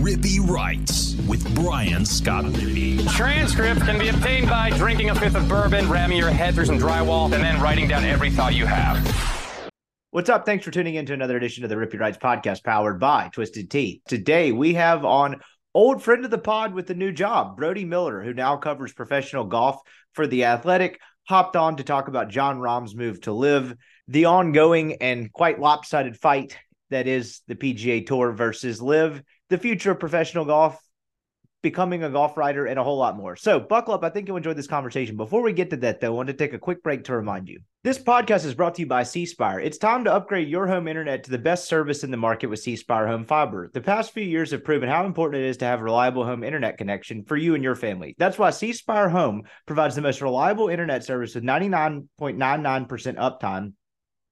Rippee Writes with Brian Scott Rippee. Transcript can be obtained by drinking a fifth of bourbon, ramming your head through some drywall, and then writing down every thought you have. What's up? Thanks for tuning in to another edition of the Rippee Writes podcast powered by Twisted Tea. Today we have on old friend of the pod with a new job, Brody Miller, who now covers professional golf for The Athletic, hopped on to talk about Jon Rahm's move to LIV, the ongoing and quite lopsided fight that is the PGA Tour versus LIV, the future of professional golf, becoming a golf writer, and a whole lot more. So, buckle up. I think you'll enjoy this conversation. Before we get to that, though, I want to take a quick break to remind you. This podcast is brought to you by C Spire. It's time to upgrade your home internet to the best service in the market with C Spire Home Fiber. The past few years have proven how important it is to have a reliable home internet connection for you and your family. That's why C Spire Home provides the most reliable internet service with 99.99% uptime.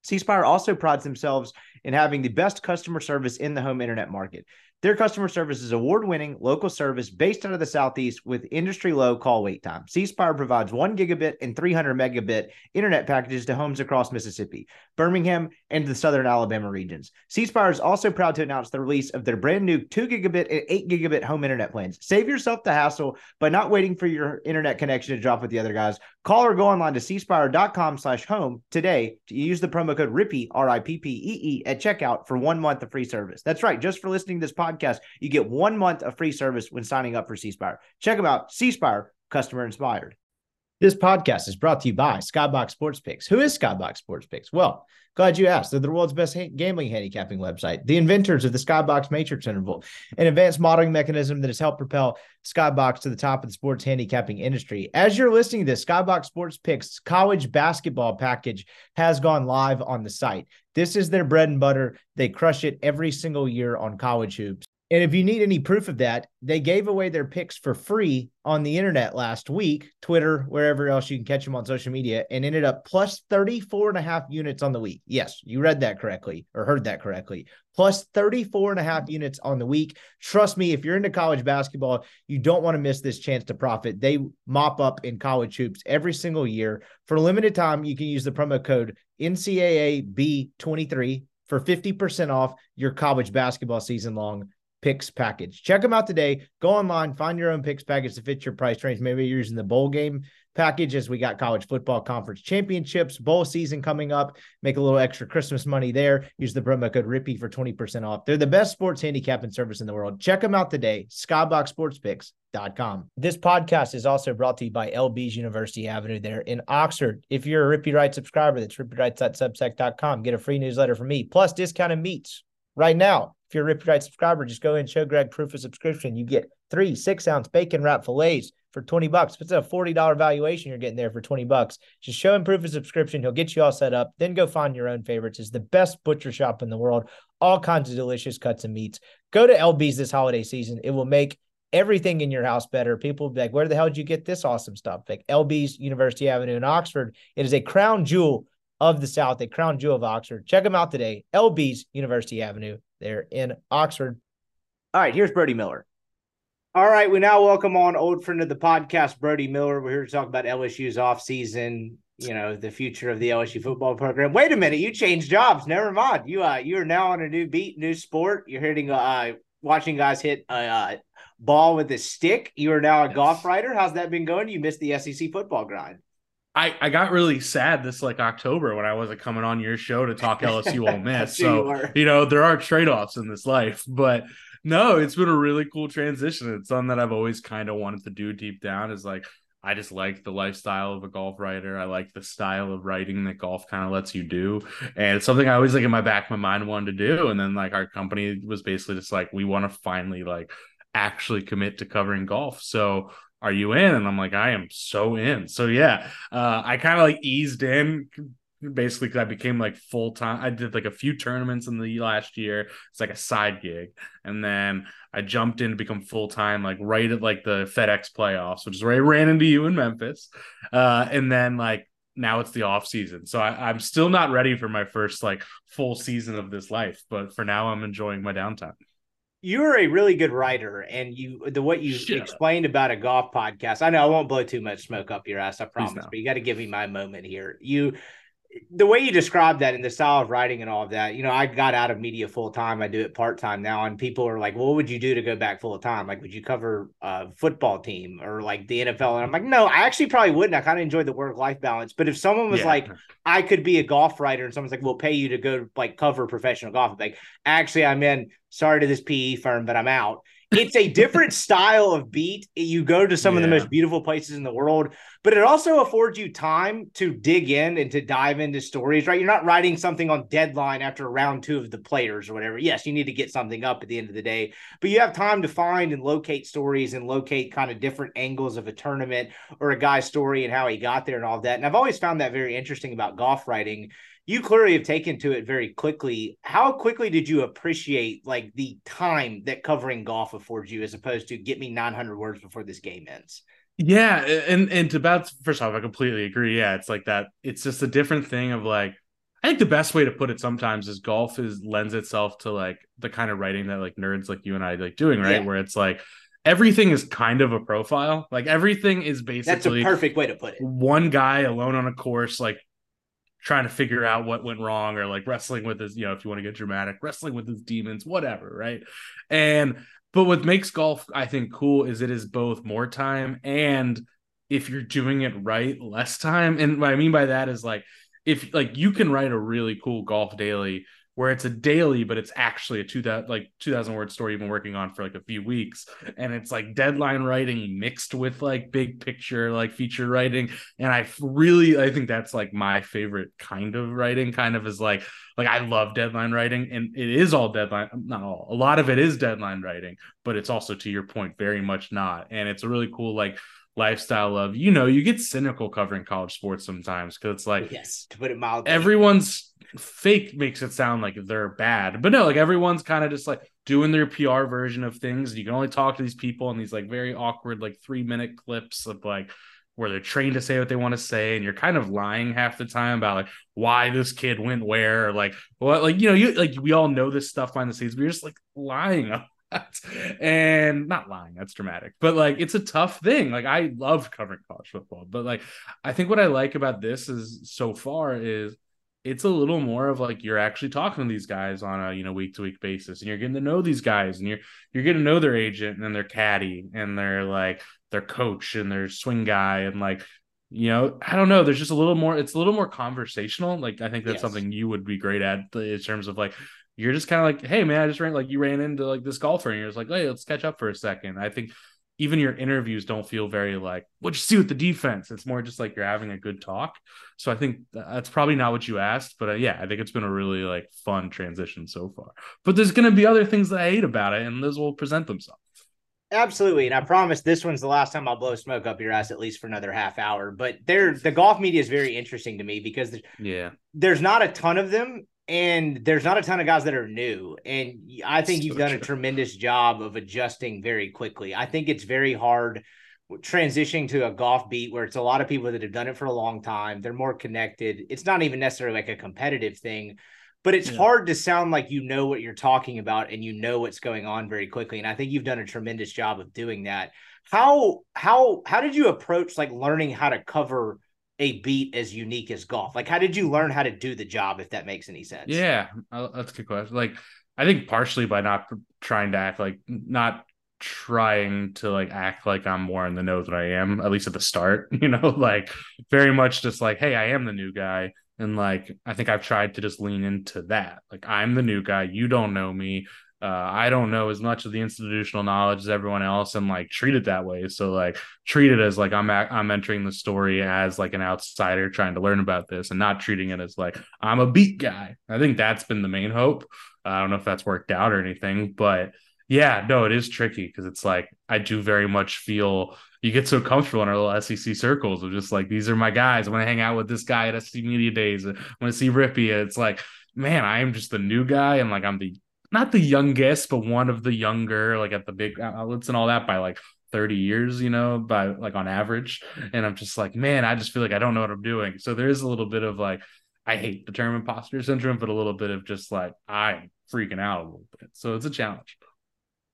C Spire also prides themselves in having the best customer service in the home internet market. Their customer service is award winning local service based out of the Southeast with industry low call wait time. C Spire provides one gigabit and 300 megabit internet packages to homes across Mississippi, Birmingham, and the southern Alabama regions. C Spire is also proud to announce the release of their brand new 2 gigabit and 8 gigabit home internet plans. Save yourself the hassle by not waiting for your internet connection to drop with the other guys. Call or go online to cspire.com slash home today to use the promo code RIPPEE, R I P P E E, at checkout for one month of free service. That's right. Just for listening to this podcast, podcast, you get one month of free service when signing up for C Spire. Check them out. C Spire, customer inspired. This podcast is brought to you by Skybox Sports Picks. Who is Skybox Sports Picks? Well, glad you asked. They're the world's best gambling handicapping website, the inventors of the Skybox Matrix interval, an advanced modeling mechanism that has helped propel Skybox to the top of the sports handicapping industry. As you're listening to this, Skybox Sports Picks college basketball package has gone live on the site. This is their bread and butter. They crush it every single year on college hoops. And if you need any proof of that, they gave away their picks for free on the internet last week, Twitter, wherever else you can catch them on social media, and ended up plus 34 and a half units on the week. Yes, you read that correctly or heard that correctly. Plus 34 and a half units on the week. Trust me, if you're into college basketball, you don't want to miss this chance to profit. They mop up in college hoops every single year. For a limited time, you can use the promo code NCAAB23 for 50% off your college basketball season long picks package. Check them out today. Go online, find your own picks package to fit your price range. Maybe you're using the bowl game package as we got college football conference championships, bowl season coming up. Make a little extra Christmas money there. Use the promo code RIPPEE for 20% off. They're the best sports handicapping service in the world. Check them out today. SkyboxSportsPicks.com. This podcast is also brought to you by LB's University Avenue there in Oxford. If you're a Rippee Right subscriber, that's rippeewrites.substack.com. Get a free newsletter from me, plus discounted meats right now. If you're a Rippee Writes subscriber, just go and show Greg proof of subscription. You get three six ounce bacon wrap fillets for 20 bucks. If it's a $40 valuation, you're getting there for 20 bucks. Just show him proof of subscription. He'll get you all set up. Then go find your own favorites. It's the best butcher shop in the world. All kinds of delicious cuts and meats. Go to LB's this holiday season. It will make everything in your house better. People will be like, where the hell did you get this awesome stuff? Like LB's University Avenue in Oxford. It is a crown jewel of the South, a crown jewel of Oxford. Check them out today. LB's University Avenue They're in Oxford. All right, here's Brody Miller. All right, we now welcome on old friend of the podcast, Brody Miller. We're here to talk about LSU's offseason, you know, the future of the LSU football program. Wait a minute, you changed jobs. Never mind. You uh you are now on a new beat, new sport. You're hitting uh watching guys hit a uh, ball with a stick. You are now a golf writer. How's that been going? You missed the SEC football grind. I, I got really sad this like October when I wasn't coming on your show to talk LSU Ole Miss. so you, you, know there are trade offs in this life, but no, it's been a really cool transition. It's something that I've always kind of wanted to do deep down. Is like I just like the lifestyle of a golf writer. I like the style of writing that golf kind of lets you do. And it's something I always like in my back of my mind wanted to do. And then like our company was basically just like, we want to finally like actually commit to covering golf. So are you in? And I'm like, I am so in. So yeah, uh, I kind of like eased in basically because I became like full time. I did like a few tournaments in the last year. It's like a side gig, and then I jumped in to become full time, like right at like the FedEx playoffs, which is where I ran into you in Memphis. Uh, and then like now it's the off season, so I, I'm still not ready for my first like full season of this life. But for now, I'm enjoying my downtime you're a really good writer and you the what you Shut explained up. about a golf podcast i know i won't blow too much smoke up your ass i promise but you got to give me my moment here you the way you describe that in the style of writing and all of that, you know, I got out of media full time. I do it part time now, and people are like, "What would you do to go back full time? Like, would you cover a football team or like the NFL?" And I'm like, "No, I actually probably wouldn't. I kind of enjoy the work life balance. But if someone was yeah. like, I could be a golf writer, and someone's like, "We'll pay you to go like cover professional golf," I'm like, actually, I'm in. Sorry to this PE firm, but I'm out it's a different style of beat. You go to some yeah. of the most beautiful places in the world, but it also affords you time to dig in and to dive into stories, right? You're not writing something on deadline after round two of the players or whatever. Yes, you need to get something up at the end of the day, but you have time to find and locate stories and locate kind of different angles of a tournament or a guy's story and how he got there and all that. And I've always found that very interesting about golf writing you clearly have taken to it very quickly. How quickly did you appreciate like the time that covering golf affords you as opposed to get me 900 words before this game ends? Yeah, and and to about first off, I completely agree. Yeah, it's like that. It's just a different thing of like. I think the best way to put it sometimes is golf is lends itself to like the kind of writing that like nerds like you and I like doing, right? Yeah. Where it's like everything is kind of a profile. Like everything is basically That's a perfect way to put it. One guy alone on a course, like trying to figure out what went wrong or like wrestling with his, you know, if you want to get dramatic, wrestling with his demons, whatever, right? And but what makes golf, I think, cool is it is both more time and if you're doing it right, less time. And what I mean by that is like if like you can write a really cool golf daily where it's a daily, but it's actually a two that like two thousand word story you've been working on for like a few weeks, and it's like deadline writing mixed with like big picture like feature writing, and I really I think that's like my favorite kind of writing. Kind of is like like I love deadline writing, and it is all deadline, not all, a lot of it is deadline writing, but it's also to your point very much not, and it's a really cool like lifestyle of you know you get cynical covering college sports sometimes because it's like yes to put it mildly. everyone's fake makes it sound like they're bad, but no, like everyone's kind of just like doing their PR version of things. You can only talk to these people in these like very awkward, like three minute clips of like where they're trained to say what they want to say, and you're kind of lying half the time about like why this kid went where, or like what, like you know, you like we all know this stuff behind the scenes, but you're just like lying and not lying that's dramatic but like it's a tough thing. Like i love covering college football but like i think what i like about this is so far is it's a little more of like you're actually talking to these guys on a you know week to week basis and you're getting to know these guys and you're you're getting to know their agent and their caddy and their like their coach and their swing guy and like you know i don't know there's just a little more it's a little more conversational like i think that's yes. something you would be great at in terms of like you're just kind of like hey man i just ran like you ran into like this golfer and you're just like hey let's catch up for a second i think even your interviews don't feel very like what'd you see with the defense it's more just like you're having a good talk so i think that's probably not what you asked but uh, yeah i think it's been a really like fun transition so far but there's going to be other things that i hate about it and those will present themselves Absolutely. And I promise this one's the last time I'll blow smoke up your ass, at least for another half hour. But there, the golf media is very interesting to me because yeah, there's not a ton of them and there's not a ton of guys that are new. And i think you've done true. a tremendous job of adjusting very quickly. I think it's very hard transitioning to a golf beat where it's a lot of people that have done it for a long time. They're more connected. It's not even necessarily like a competitive thing but it's yeah. hard to sound like you know what you're talking about and you know what's going on very quickly. And i think you've done a tremendous job of doing that. How how how did you approach like learning how to cover a beat as unique as golf? Like, how did you learn how to do the job, if that makes any sense? Yeah, uh, that's a good question. Like, I think partially by not trying to act like, not trying to like act like I'm more in the know than I am, at least at the start, you know, like very much just like, hey, I am the new guy. And like, I think I've tried to just lean into that. Like, I'm the new guy. You don't know me. Uh, I don't know as much of the institutional knowledge as everyone else, and like treat it that way. So like treat it as like I'm I'm entering the story as like an outsider trying to learn about this, and not treating it as like I'm a beat guy. I think that's been the main hope. I don't know if that's worked out or anything, but yeah, no, it is tricky because it's like I do very much feel you get so comfortable in our little SEC circles of just like these are my guys. I want to hang out with this guy at SEC Media Days. I want to see Rippee. It's like, man, I am just the new guy, and like I'm the not the youngest, but one of the younger, like at the big outlets and all that by like 30 years, you know, by like on average. And I'm just like, man, I just feel like I don't know what I'm doing. So there is a little bit of like, I hate the term imposter syndrome, but a little bit of just like I'm freaking out a little bit. So it's a challenge.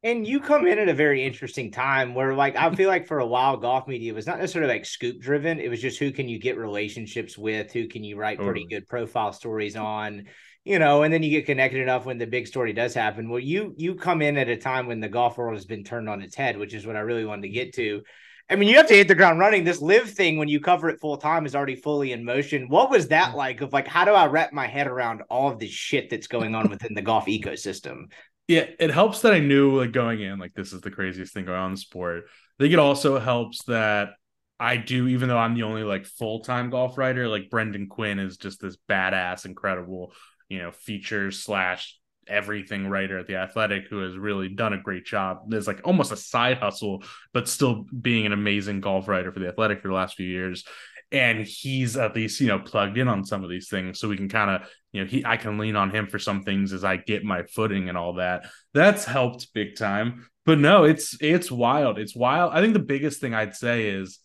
And you come in at a very interesting time where, like, I feel like for a while, golf media was not necessarily like scoop driven. It was just who can you get relationships with, who can you write pretty good profile stories on, you know, and then you get connected enough when the big story does happen. Well, you you come in at a time when the golf world has been turned on its head, which is what I really wanted to get to. I mean, you have to hit the ground running. This LIV thing, when you cover it full time, is already fully in motion. What was that mm. like? Of like, how do I wrap my head around all of this shit that's going on within the golf ecosystem? Yeah, it helps that I knew like going in, like this is the craziest thing going on in the sport. I think it also helps that I do, even though I'm the only like full time golf writer, like Brendan Quinn is just this badass, incredible you know, features slash everything writer at the athletic who has really done a great job. There's like almost a side hustle but still being an amazing golf writer for the athletic for the last few years. And he's at least you know plugged in on some of these things. So we can kind of you know he i can lean on him for some things as i get my footing and all that. That's helped big time. But no it's it's wild. It's wild. I think the biggest thing i'd say is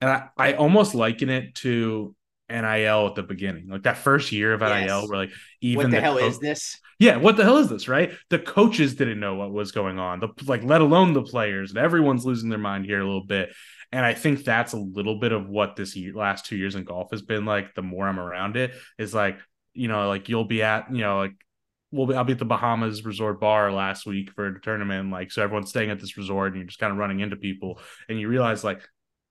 and i i almost liken it to NIL at the beginning, like that first year of NIL, yes. where like even what the, the hell co- is this? Yeah, what the hell is this? Right? The coaches didn't know what was going on. The like, let alone the players, and everyone's losing their mind here a little bit. And I think that's a little bit of what this year, last two years in golf has been like. The more I'm around it, is like you know, like you'll be at you know like we'll be, I'll be at the Bahamas Resort Bar last week for a tournament. Like, so everyone's staying at this resort and you're just kind of running into people and you realize like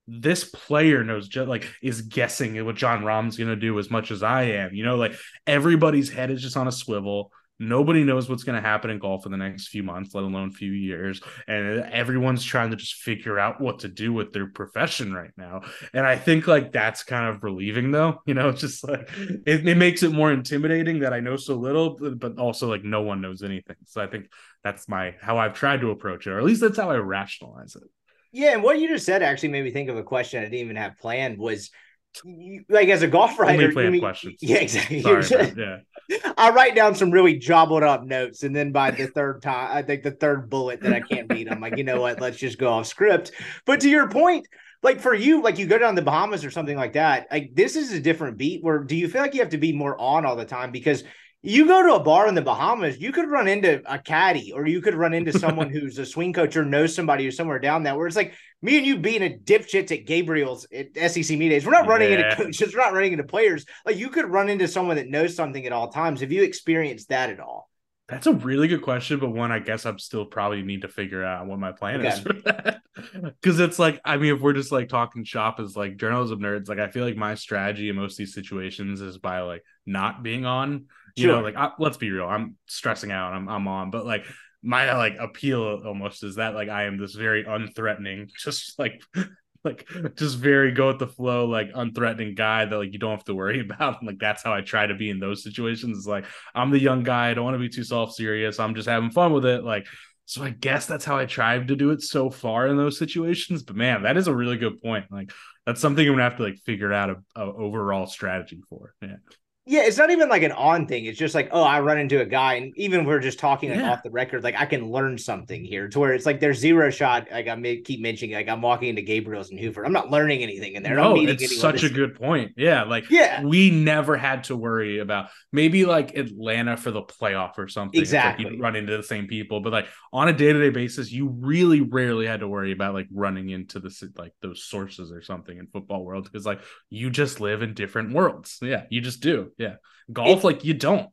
this player knows just like is guessing what Jon Rahm's gonna do as much as I am. You know, like everybody's head is just on a swivel. Nobody knows what's going to happen in golf in the next few months, let alone few years. And everyone's trying to just figure out what to do with their profession right now. And I think like that's kind of relieving, though. You know, it's just like it, it makes it more intimidating that I know so little, but also like no one knows anything. So I think that's my how I've tried to approach it, or at least that's how I rationalize it. Yeah, and what you just said actually made me think of a question I didn't even have planned was you, like as a golf writer, mean, questions. Yeah, exactly. Sorry, yeah. I write down some really jobbled up notes, and then by the third time, I think the third bullet that I can't beat, I'm like, you know what? Let's just go off script. But to your point, like for you, like you go down the Bahamas or something like that. Like this is a different beat. Where do you feel like you have to be more on all the time because you go to a bar in the Bahamas, you could run into a caddy or you could run into someone who's a swing coach or knows somebody who's somewhere down that where it's like me and you being a dipshits at Gabriel's at SEC media days. We're not running yeah. into coaches, we're not running into players. Like you could run into someone that knows something at all times. Have you experienced that at all? That's a really good question, but one I guess I'm still probably need to figure out what my plan okay. is for that. Because it's like, I mean, if we're just like talking shop as like journalism nerds, like I feel like my strategy in most of these situations is by like not being on you sure. know, like I, let's be real, I'm stressing out. I'm I'm on, but like my like appeal almost is that like I am this very unthreatening, just like like just very go with the flow, like unthreatening guy that like you don't have to worry about. And, like that's how I try to be in those situations. It's like I'm the young guy, I don't want to be too self serious. I'm just having fun with it. Like so I guess that's how I tried to do it so far in those situations. But man, that is a really good point. Like that's something I'm gonna have to like figure out a, a overall strategy for. Yeah. Yeah, it's not even like an on thing. It's just like, oh, I run into a guy, and even if we're just talking like, yeah. off the record, like I can learn something here. To where it's like there's zero shot. Like I may keep mentioning, like I'm walking into Gabriel's and Hoover. I'm not learning anything in there. No, it's such a good point. Yeah, like yeah, we never had to worry about maybe like Atlanta for the playoff or something. Exactly, like run into the same people, but like on a day to day basis, you really rarely had to worry about like running into the like those sources or something in football world because like you just live in different worlds. Yeah, you just do. Yeah. Golf, it, like you don't.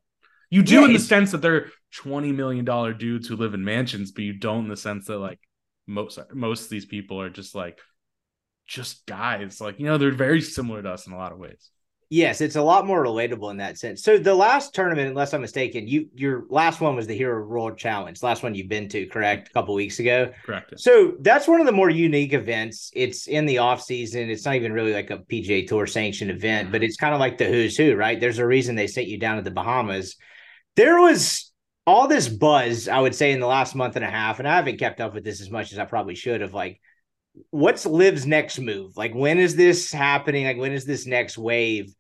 You do yeah, in the sense that they're $20 million dudes who live in mansions, but you don't in the sense that like most most of these people are just like just guys. Like, you know, they're very similar to us in a lot of ways. Yes, it's a lot more relatable in that sense. So the last tournament, unless I'm mistaken, you your last one was the Hero World Challenge. Last one you've been to, correct? A couple weeks ago. Correct. So that's one of the more unique events. It's in the off season. It's not even really like a PGA Tour sanctioned event, but it's kind of like the who's who, right? There's a reason they sent you down to the Bahamas. There was all this buzz, I would say, in the last month and a half, and I haven't kept up with this as much as I probably should have. Like, what's LIV's next move? Like, when is this happening? Like, when is this next wave?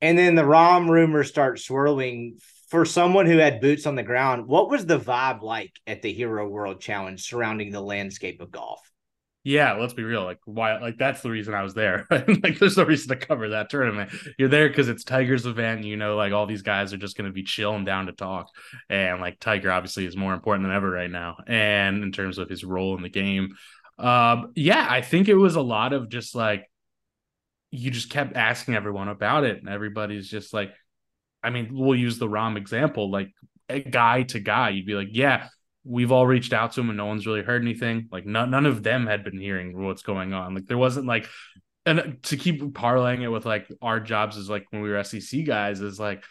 And then the Rahm rumors start swirling. For someone who had boots on the ground, what was the vibe like at the Hero World Challenge surrounding the landscape of golf? Yeah, let's be real. Like, why? Like, that's the reason I was there. like, there's no reason to cover that tournament. You're there because it's Tiger's event. You know, like all these guys are just going to be chilling down to talk. And like Tiger, obviously, is more important than ever right now. And in terms of his role in the game, um, yeah, I think it was a lot of just like you just kept asking everyone about it, and everybody's just like, I mean, we'll use the Rahm example, like a guy to guy, you'd be like, yeah, we've all reached out to him and no one's really heard anything. Like none, none of them had been hearing what's going on. Like there wasn't like, and uh, to keep parlaying it with like our jobs is like when we were SEC guys is like,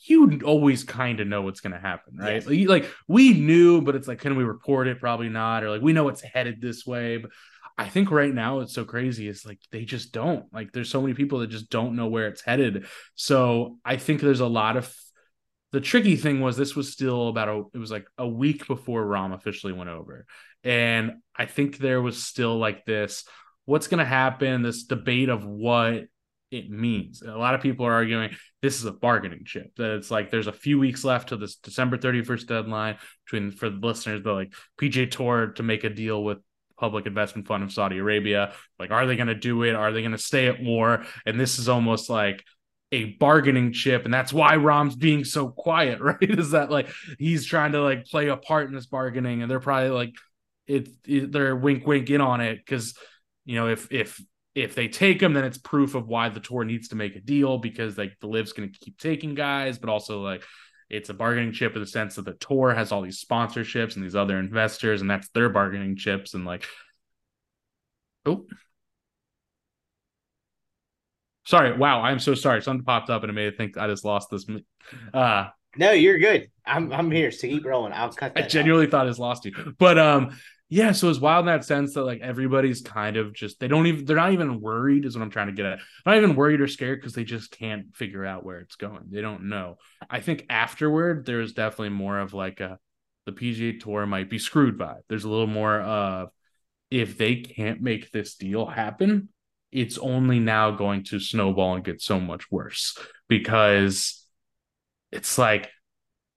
you always kind of know what's going to happen, right? Yes. Like, like we knew, but it's like, can we report it? Probably not. Or like, we know it's headed this way, but I think right now it's so crazy. It's like they just don't like. There's so many people that just don't know where it's headed. So I think there's a lot of. The tricky thing was this was still about a. It was like a week before Rahm officially went over, and I think there was still like this. What's going to happen? This debate of what it means. A lot of people are arguing this is a bargaining chip. That it's like there's a few weeks left to this December 31st deadline between for the listeners, the like PGA Tour to make a deal with Public Investment Fund of Saudi Arabia. Like, are they going to do it? Are they going to stay at war? And this is almost like a bargaining chip, and that's why Rahm's being so quiet, right? Is that like he's trying to like play a part in this bargaining, and they're probably like it, it they're wink wink in on it because you know if if if they take him, then it's proof of why the tour needs to make a deal because like the LIV's going to keep taking guys, but also like it's a bargaining chip in the sense that the tour has all these sponsorships and these other investors, and that's their bargaining chips. And like, oh, sorry, wow, I'm so sorry. Something popped up and it made me think I just lost this. Uh, No, you're good. I'm I'm here. So keep rolling. I'll cut I genuinely thought I just lost you, but um, yeah. So it's wild in that sense that like everybody's kind of just they don't even they're not even worried is what I'm trying to get at. Not even worried or scared because they just can't figure out where it's going. They don't know. I think afterward there's definitely more of like a the PGA Tour might be screwed vibe. There's a little more of if they can't make this deal happen, it's only now going to snowball and get so much worse because it's like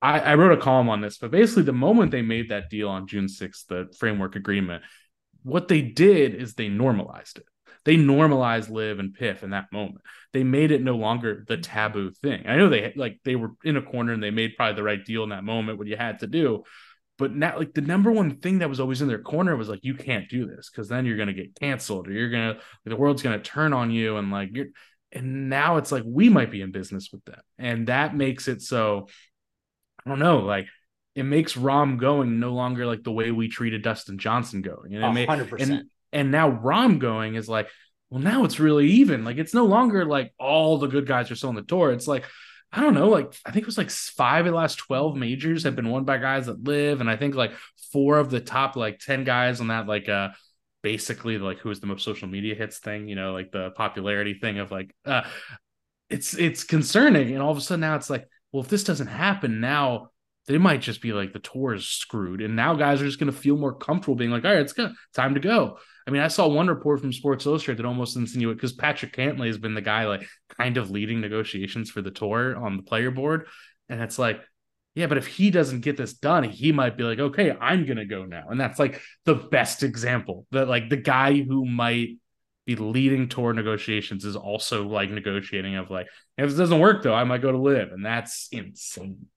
I, I wrote a column on this, but basically the moment they made that deal on June 6th, the framework agreement, what they did is they normalized it. They normalized LIV and PIF in that moment. They made it no longer the taboo thing. I know they like they were in a corner and they made probably the right deal in that moment, what you had to do. But now, like the number one thing that was always in their corner was like, you can't do this because then you're gonna get canceled or you're gonna the world's gonna turn on you and like you're and now it's like we might be in business with them. And that makes it so I don't know, like it makes Rahm going no longer like the way we treated Dustin Johnson going. And it hundred percent. and and now Rahm going is like, well, now it's really even. Like it's no longer like all the good guys are still on the tour. It's like, I don't know, like I think it was like five of the last 12 majors have been won by guys that live. And I think like four of the top like 10 guys on that, like uh basically like who is the most social media hits thing, you know, like the popularity thing of like uh it's it's concerning. And all of a sudden now it's like, well, if this doesn't happen now, they might just be like the tour is screwed. And now guys are just going to feel more comfortable being like, all right, it's good. Time to go. I mean, I saw one report from Sports Illustrated that almost insinuated because Patrick Cantlay has been the guy like kind of leading negotiations for the tour on the player board. And it's like, yeah, but if he doesn't get this done, he might be like, okay, I'm going to go now. And that's like the best example that like the guy who might be leading toward negotiations is also like negotiating of like, if this doesn't work though, I might go to LIV. And that's insane.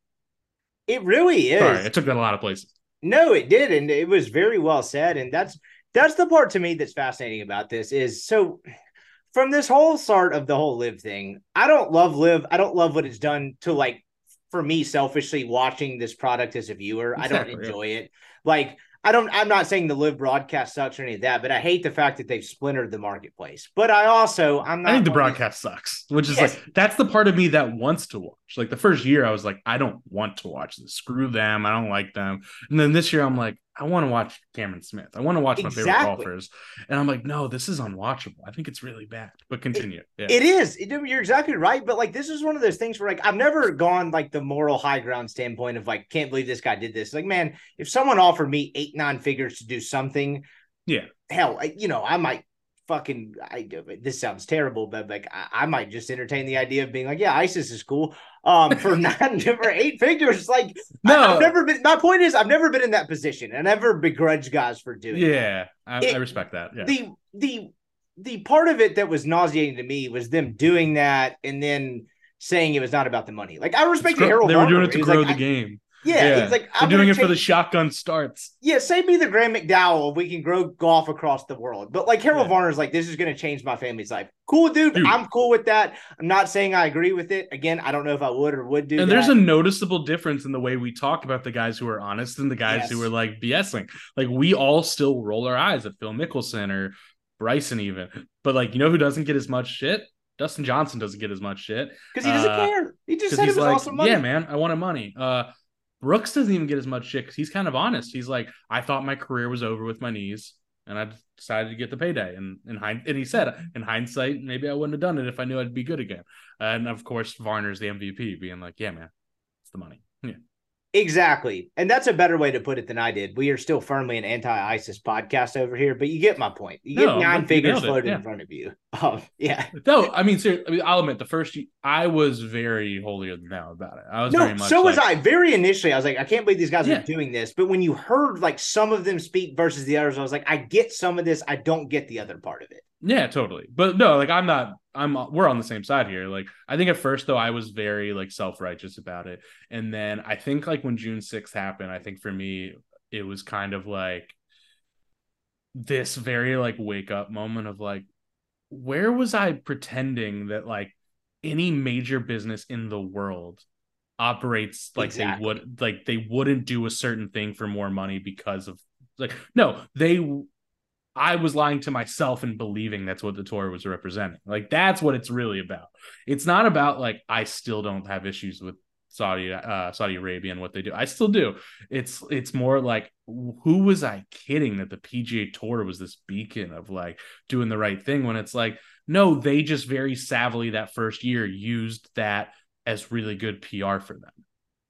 It really is. Sorry, I took that a lot of places. No, it did, and it was very well said. And that's that's the part to me that's fascinating about this is so from this whole start of the whole LIV thing, I don't love LIV. I don't love what it's done to like for me selfishly watching this product as a viewer. I don't enjoy it. Like I don't. I'm not saying the LIV broadcast sucks or any of that, but I hate the fact that they've splintered the marketplace. But I also, I'm not. I think the one of these- broadcast sucks, which is Yes. like that's the part of me that wants to watch. Like the first year, I was like, I don't want to watch this. Screw them. I don't like them. And then this year, I'm like, I want to watch Cameron Smith. I want to watch my favorite golfers. And I'm like, no, this is unwatchable. I think it's really bad. But continue. yeah. It is. It- you're exactly right. But like, this is one of those things where like I've never gone like the moral high ground standpoint of like, can't believe this guy did this. Like, man, if someone offered me eight nine figures to do something, Yeah. hell, you know, I might fucking. I this sounds terrible, but like I, I might just entertain the idea of being like, yeah, ISIS is cool. Um, for nine for eight figures, like No. I, have never been. My point is, I've never been in that position, and I never begrudge guys for doing. it. yeah. I, It- I respect that. Yeah. the the the part of it that was nauseating to me was them doing that and then saying it was not about the money. Like I respect the Harold. they were Varner. doing it to grow like, the game. Yeah, it's like I'm doing it for the shotgun starts. Yeah, say me the Graeme McDowell if we can grow golf across the world. But like Harold Yeah. Varner's like, this is gonna change my family's life. Cool, dude. Dude. I'm cool with that. I'm not saying I agree with it. Again, I don't know if I would or would do and that. there's a noticeable difference in the way we talk about the guys who are honest and the guys who are like BSing. Like we all still roll our eyes at Phil Mickelson or Bryson even. But like you know who doesn't get as much shit? Dustin Johnson doesn't get as much shit. because he doesn't uh, care. He just said it was like, awesome money. yeah, man, I wanted money. Uh Brooks doesn't even get as much shit because he's kind of honest. He's like, I thought my career was over with my knees, and I decided to get the payday. And in hind- and he said, in hindsight, maybe I wouldn't have done it if I knew I'd be good again. And of course, Varner's the MVP, being like, yeah, man, it's the money. Yeah. Exactly. And that's a better way to put it than I did. We are still firmly an anti ISIS podcast over here, but you get my point. You get No, nine figures floated yeah. in front of you. Um, yeah. No, I mean, ser- I mean, I'll admit the first I was very holier than thou about it. I was No, very much so was I. Very initially, I was like, I can't believe these guys Yeah. are doing this. But when you heard like some of them speak versus the others, I was like, I get some of this. I don't get the other part of it. Yeah, totally. But no, like I'm not I'm we're on the same side here. Like I think at first though I was very like self-righteous about it. And then I think like when June 6th happened, I think for me it was kind of like this very like wake up moment of like where was I pretending that like any major business in the world operates like Exactly. they would like they wouldn't do a certain thing for more money because of like no they I was lying to myself and believing that's what the tour was representing. Like that's what it's really about. It's not about like I still don't have issues with Saudi uh Saudi Arabia and what they do. I still do. It's it's more like who was I kidding that the PGA Tour was this beacon of like doing the right thing when it's like no, they just very savvily that first year used that as really good PR for them.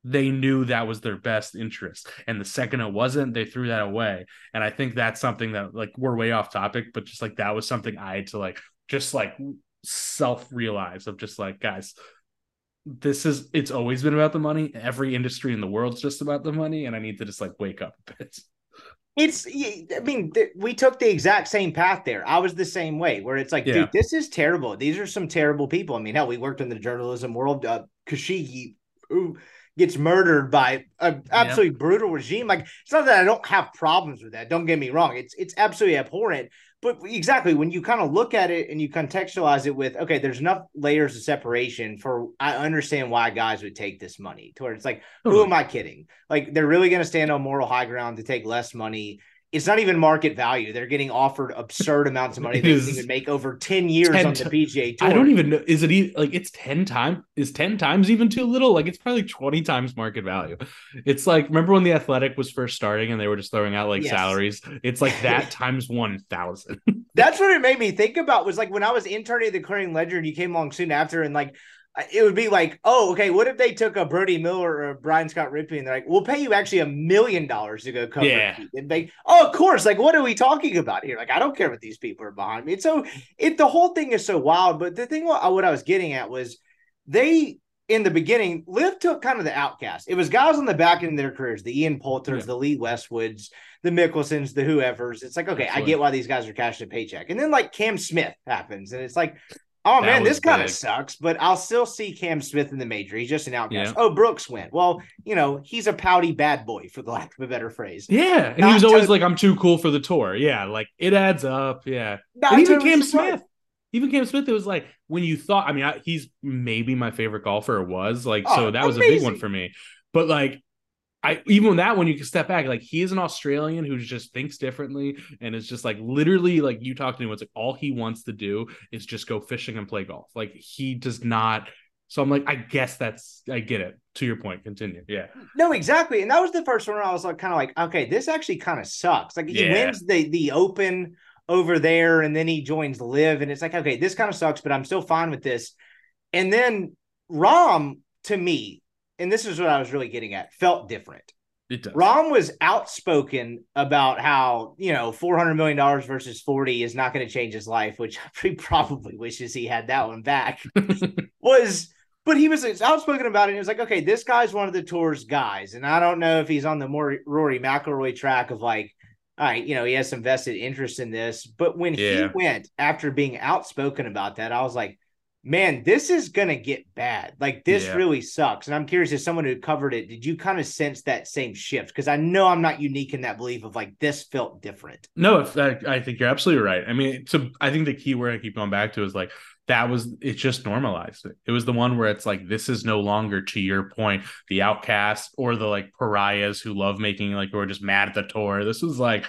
They knew that was their best interest. And the second it wasn't, they threw that away. And I think that's something that like we're way off topic, but just like that was something I had to like just like self realize of just like, guys, this is it's always been about the money. Every industry in the world's just about the money. And I need to just like wake up a bit. It's, I mean, th- we took the exact same path there. I was the same way, where it's like, Yeah. dude, this is terrible. These are some terrible people. I mean, hell, we worked in the journalism world. Uh, Khashoggi, who gets murdered by an absolutely brutal regime. Like, it's not that I don't have problems with that. Don't get me wrong. It's it's absolutely abhorrent. But exactly when you kind of look at it and you contextualize it with, okay, there's enough layers of separation for I understand why guys would take this money. To where it's like, who am I kidding? Like they're really going to stand on moral high ground to take less money. It's not even market value. They're getting offered absurd amounts of money they can even make over 10 years 10 on the PGA Tour. I don't even know. Is it e- like it's 10 times? Is 10 times even too little? Like it's probably 20 times market value. It's like, remember when the athletic was first starting and they were just throwing out like Yes. salaries? It's like that times 1,000. That's what it made me think about was like when I was interning at the Clarion Ledger and you came along soon after and like it would be like, oh, okay, what if they took a Brody Miller or a Brian Scott Rippee and they're like, we'll pay you actually a million dollars to go cover Yeah. it. And they, oh, of course, like what are we talking about here? Like, I don't care what these people are behind me. And so it the whole thing is so wild. But the thing what, what I was getting at was they in the beginning, Liv took kind of the outcast. It was guys on the back end of their careers, the Ian Poulters, Yeah. the Lee Westwoods, the Mickelsons, the whoever's. It's like, okay, I get why these guys are cashing a paycheck. And then like Cam Smith happens, and it's like, oh That man, this kind of sucks, but I'll still see Cam Smith in the major. He's just an outcast. Yeah. Oh, Brooks went. Well, you know, he's a pouty bad boy, for the lack of a better phrase. yeah. And Not he was always like, I'm too cool for the tour. Yeah. Like it adds up. Yeah. Not and even totally Cam surprised. Smith. Even Cam Smith, it was like when you thought, I mean, I, he's maybe my favorite golfer, was like, Oh, so that was a big one for me. But like, I even that one you can step back, like he is an Australian who just thinks differently and is just like literally like you talk to him, it's like all he wants to do is just go fishing and play golf. Like he does not. So I'm like, I guess that's I get it. To your point, continue. Yeah. No, exactly. And that was the first one where I was like, kind of like, okay, this actually kind of sucks. Like he Yeah. wins the the Open over there, and then he joins LIV, and it's like, okay, this kind of sucks, but I'm still fine with this. And then Rahm, to me, and this is what I was really getting at, felt different. It does. Rahm was outspoken about how, you know, $400 million versus 40 is not going to change his life, which he probably wishes he had that one back. was, but he was outspoken about it. And he was like, okay, this guy's one of the tour's guys. And I don't know if he's on the more Rory McIlroy track of like, all right, you know, he has some vested interest in this. But when he went after being outspoken about that, I was like, man, this is gonna get bad. Like this Yeah. really sucks. And I'm curious, as someone who covered it, did you kind of sense that same shift? Because I know I'm not unique in that belief of like this felt different. No, if I, I think you're absolutely right. I mean, so I think the key word I keep going back to is like that was it just normalized it. It was the one where it's like this is no longer to your point the outcasts or the like pariahs who love making like or just mad at the tour. This was like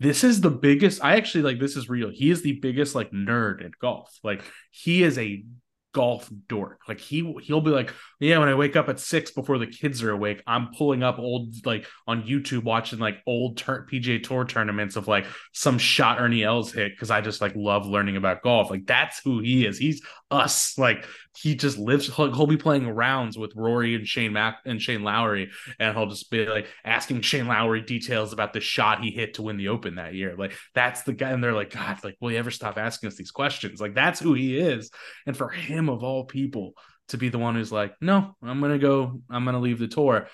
this is the biggest. I actually like this is real. He is the biggest like nerd in golf. Like he is a golf dork. Like he he'll be like, yeah, when I wake up at six before the kids are awake, I'm pulling up old like on YouTube watching like old tur- PGA Tour tournaments of like some shot Ernie Els hit because I just like love learning about golf. Like that's who he is. He's us. Like he just lives. He'll, he'll be playing rounds with Rory and Shane Mac and Shane Lowry, and he'll just be like asking Shane Lowry details about the shot he hit to win the Open that year. Like that's the guy, and they're like, God, like will you ever stop asking us these questions? Like that's who he is. And for him of all people to be the one who's like, no, I'm gonna go, I'm gonna leave the tour.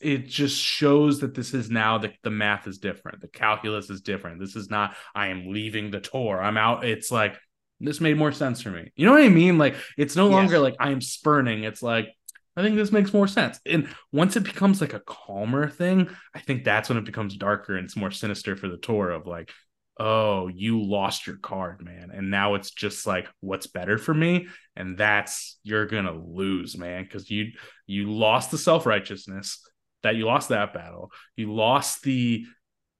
It just shows that this is now the, the math is different. The calculus is different. This is not, I am leaving the tour. I'm out. It's like, this made more sense for me. You know what I mean? Like, it's no Yes. longer like I am spurning. It's like, I think this makes more sense. And once it becomes like a calmer thing, I think that's when it becomes darker and it's more sinister for the tour of like, oh, you lost your card, man. And now it's just like, what's better for me? And that's you're gonna lose, man, because you you lost the self-righteousness that you lost that battle. You lost the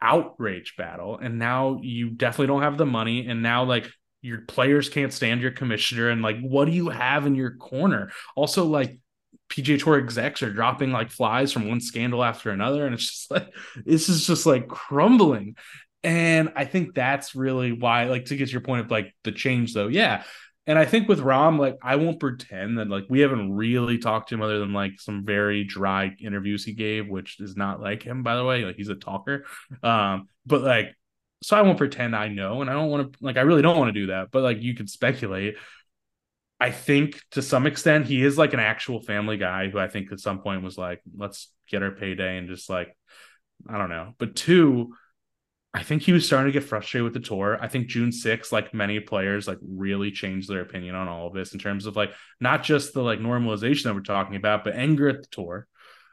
outrage battle, and now you definitely don't have the money. And now like your players can't stand your commissioner, and like what do you have in your corner? Also, like PGA Tour execs are dropping like flies from one scandal after another, and it's just like this is just like crumbling. And I think that's really why, like, to get to your point of like the change, though, yeah. And I think with Rahm, like, I won't pretend that like we haven't really talked to him other than like some very dry interviews he gave, which is not like him, by the way. Like he's a talker. Um, but like, so I won't pretend I know, and I don't want to like I really don't want to do that, but like you could speculate. I think to some extent he is like an actual family guy who I think at some point was like, let's get our payday and just like, I don't know. But two, I think he was starting to get frustrated with the tour. I think June 6th, like many players, like really changed their opinion on all of this in terms of like not just the like normalization that we're talking about, but anger at the tour.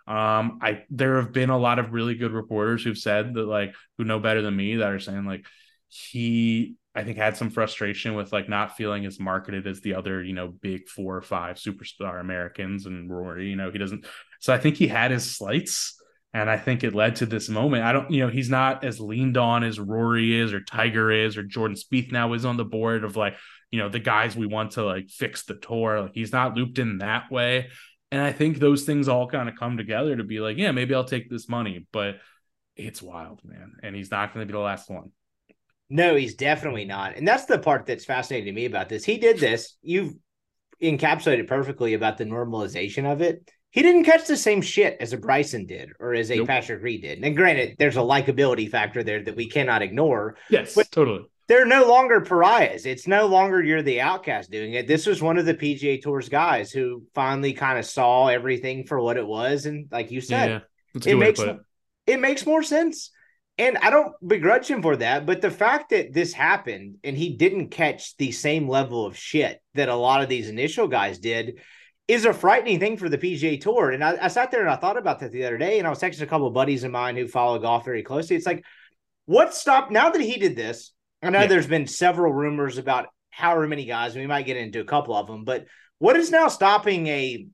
Um, I there have been a lot of really good reporters who've said that like who know better than me that are saying like he I think had some frustration with like not feeling as marketed as the other, you know, big four or five superstar Americans and Rory, you know, he doesn't so I think he had his slights and I think it led to this moment. I don't, you know, he's not as leaned on as Rory is or Tiger is or Jordan Spieth now is on the board of like, you know, the guys we want to like fix the tour. Like he's not looped in that way. And I think those things all kind of come together to be like, yeah, maybe I'll take this money, but it's wild, man. And he's not going to be the last one. No, he's definitely not. And that's the part that's fascinating to me about this. He did this. You've encapsulated perfectly about the normalization of it. He didn't catch the same shit as a Bryson did or as a Nope. Patrick Reed did. And granted, there's a likability factor there that we cannot ignore. Yes, totally. They're no longer pariahs. It's no longer you're the outcast doing it. This was one of the PGA Tour's guys who finally kind of saw everything for what it was. And like you said, Yeah. It makes it. it makes more sense. And I don't begrudge him for that, but the fact that this happened and he didn't catch the same level of shit that a lot of these initial guys did is a frightening thing for the PGA Tour. And I, I sat there and I thought about that the other day, and I was texting a couple of buddies of mine who follow golf very closely. It's like, what stopped now that he did this? I know Yeah. there's been several rumors about however many guys, we might get into a couple of them, but what is now stopping a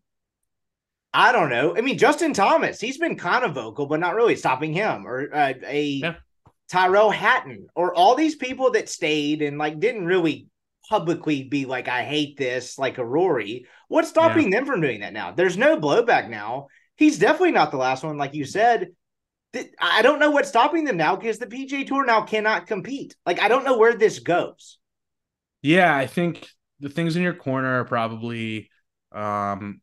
I don't know. I mean, Justin Thomas, he's been kind of vocal, but not really stopping him, or uh, a Yeah. Tyrrell Hatton, or all these people that stayed and like didn't really publicly be like, "I hate this," like a Rory. What's stopping them from doing that now? There's no blowback now. He's definitely not the last one, like you said. I don't know what's stopping them now because the PGA Tour now cannot compete. Like, I don't know where this goes. Yeah, I think the things in your corner are probably um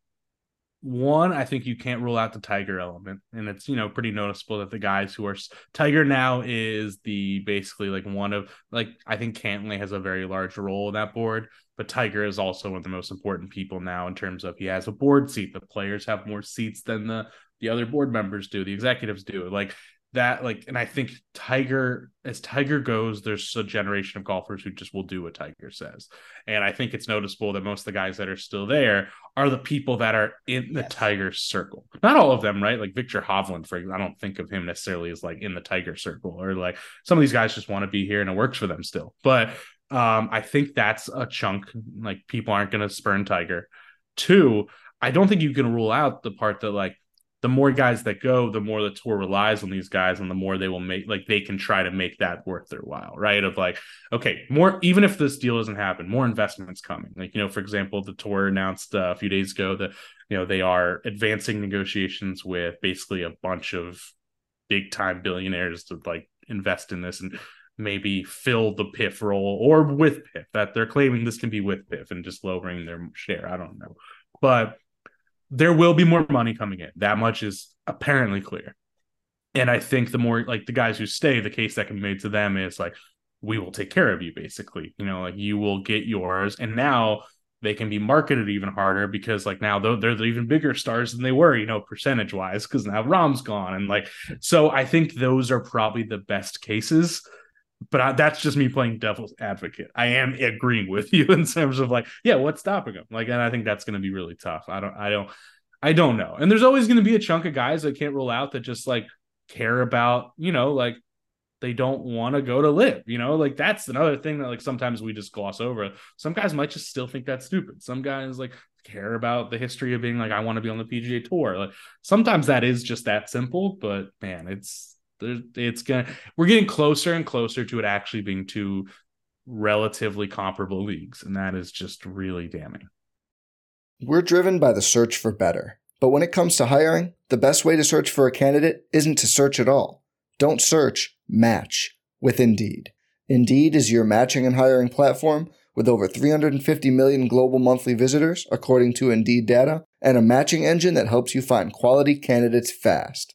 one, I think you can't rule out the Tiger element. And it's, you know, pretty noticeable that the guys who are Tiger now is the basically like one of like I think Cantlay has a very large role in that board, but Tiger is also one of the most important people now in terms of he has a board seat. The players have more seats than the the other board members do, the executives do. Like that like and i think tiger as tiger goes there's a generation of golfers who just will do what tiger says. And i think it's noticeable that most of the guys that are still there are the people that are in the Yes. tiger circle. Not all of them right? Like Viktor Hovland for example i don't think of him necessarily as like in the tiger circle or like some of these guys just want to be here and it works for them still. But um i think that's a chunk like people aren't going to spurn tiger. Two i don't think you can rule out the part that like the more guys that go, the more the tour relies on these guys, and the more they will make like they can try to make that worth their while, right? Of like, okay, more even if this deal doesn't happen, more investments coming. Like, you know, for example, the tour announced uh, a few days ago that you know they are advancing negotiations with basically a bunch of big time billionaires to like invest in this and maybe fill the PIF role or with PIF that they're claiming this can be with PIF and just lowering their share. I don't know. But there will be more money coming in. That much is apparently clear. And I think the more like the guys who stay, the case that can be made to them is like, we will take care of you, basically. You know, like you will get yours. And now they can be marketed even harder because like now they're, they're even bigger stars than they were, you know, percentage wise, because now Rahm's gone. And like, so I think those are probably the best cases. But I, that's just me playing devil's advocate. I am agreeing with you in terms of like, yeah, what's stopping them? Like, and I think that's going to be really tough. I don't, I don't, I don't know. And there's always going to be a chunk of guys that can't rule out that just like care about, you know, like they don't want to go to LIV, you know, like that's another thing that like sometimes we just gloss over. Some guys might just still think that's stupid. Some guys like care about the history of being like, I want to be on the PGA tour. Like sometimes that is just that simple, but man, it's, it's gonna, we're getting closer and closer to it actually being two relatively comparable leagues. And that is just really damning. We're driven by the search for better. But when it comes to hiring, the best way to search for a candidate isn't to search at all. Don't search, match with Indeed. Indeed is your matching and hiring platform with over 350 million global monthly visitors, according to Indeed data, and a matching engine that helps you find quality candidates fast.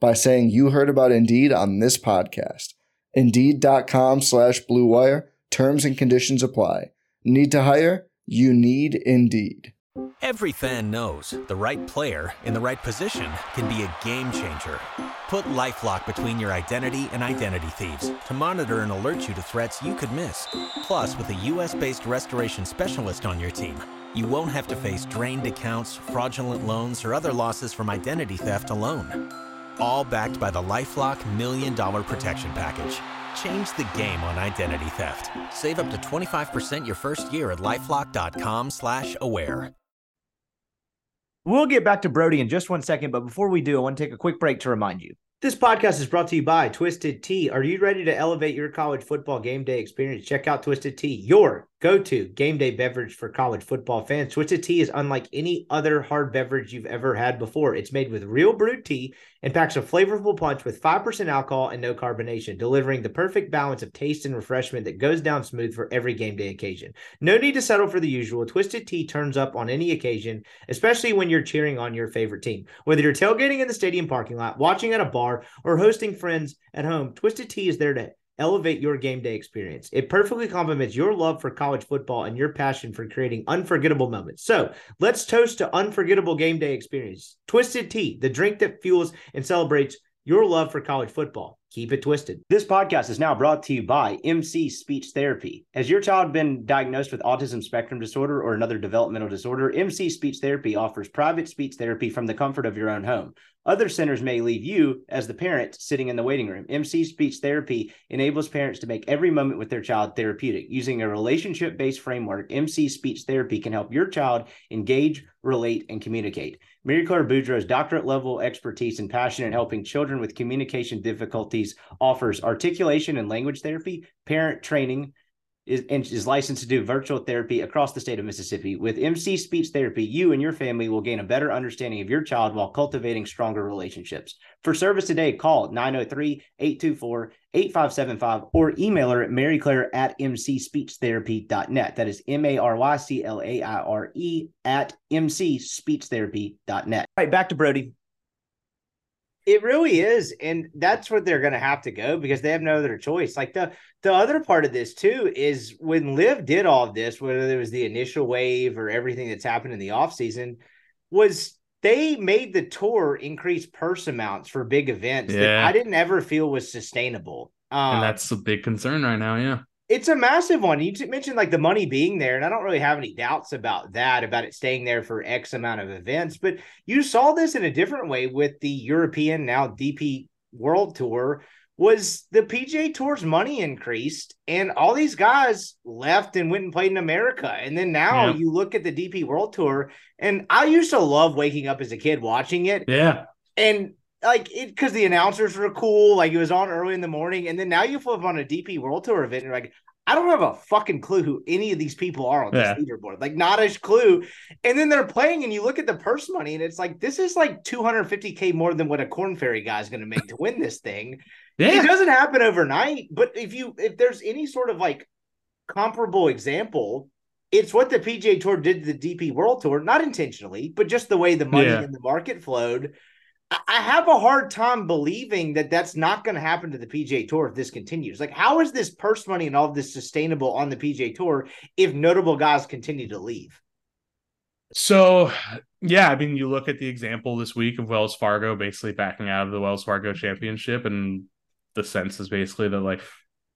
by saying you heard about Indeed on this podcast. Indeed.com slash BlueWire. Terms and conditions apply. Need to hire? You need Indeed. Every fan knows the right player in the right position can be a game changer. Put LifeLock between your identity and identity thieves to monitor and alert you to threats you could miss. Plus, with a US-based restoration specialist on your team, you won't have to face drained accounts, fraudulent loans, or other losses from identity theft alone. All backed by the LifeLock Million Dollar Protection Package. Change the game on identity theft. Save up to 25% your first year at LifeLock.com slash aware. We'll get back to Brody in just one second, but before we do, I want to take a quick break to remind you. This podcast is brought to you by Twisted Tea. Are you ready to elevate your college football game day experience? Check out Twisted Tea, your go to game day beverage for college football fans. Twisted Tea is unlike any other hard beverage you've ever had before. It's made with real brewed tea and packs a flavorful punch with 5% alcohol and no carbonation, delivering the perfect balance of taste and refreshment that goes down smooth for every game day occasion. No need to settle for the usual. Twisted Tea turns up on any occasion, especially when you're cheering on your favorite team. Whether you're tailgating in the stadium parking lot, watching at a bar, or hosting friends at home, Twisted Tea is there to elevate your game day experience. It perfectly complements your love for college football and your passion for creating unforgettable moments. So let's toast to unforgettable game day experience. Twisted Tea, the drink that fuels and celebrates your love for college football. Keep it twisted. This podcast is now brought to you by MC Speech Therapy. Has your child been diagnosed with autism spectrum disorder or another developmental disorder? MC Speech Therapy offers private speech therapy from the comfort of your own home. Other centers may leave you, as the parent, sitting in the waiting room. MC Speech Therapy enables parents to make every moment with their child therapeutic. Using a relationship based framework, MC Speech Therapy can help your child engage, relate, and communicate. Mary Claire Boudreau's doctorate level expertise and passion in helping children with communication difficulties offers articulation and language therapy, parent training, is, is licensed to do virtual therapy across the state of Mississippi. With MC Speech Therapy, you and your family will gain a better understanding of your child while cultivating stronger relationships. For service today, call 903 824 8575 or email her at maryclaire at mcspeechtherapy.net. That is M A R Y C L A I R E at mcspeechtherapy.net. All right, back to Brody. It really is, and that's what they're going to have to go because they have no other choice. Like the the other part of this too is when LIV did all of this, whether it was the initial wave or everything that's happened in the offseason, was they made the tour increase purse amounts for big events that I didn't ever feel was sustainable. Um, and that's a big concern right now. Yeah. It's a massive one. You mentioned like the money being there, and I don't really have any doubts about that, about it staying there for X amount of events. But you saw this in a different way with the European, now DP World Tour. Was the PGA Tour's money increased, and all these guys left and went and played in America. And then now Yeah. you look at the DP World Tour, and I used to love waking up as a kid watching it Yeah. and like it because the announcers were cool, like it was on early in the morning, and then now you flip on a DP World Tour event, and you're like, I don't have a fucking clue who any of these people are on Yeah. this leaderboard, like not a clue. And then they're playing, and you look at the purse money, and it's like this is like 250k more than what a Korn Ferry guy is going to make to win this thing. Yeah. It doesn't happen overnight, but if you if there's any sort of like comparable example, it's what the PGA Tour did to the DP World Tour, not intentionally, but just the way the money Yeah. in the market flowed. I- have a hard time believing that that's not going to happen to the PGA Tour if this continues. Like, how is this purse money and all of this sustainable on the PGA Tour if notable guys continue to leave? So, yeah, I mean, you look at the example this week of Wells Fargo basically backing out of the Wells Fargo Championship, and the sense is basically that like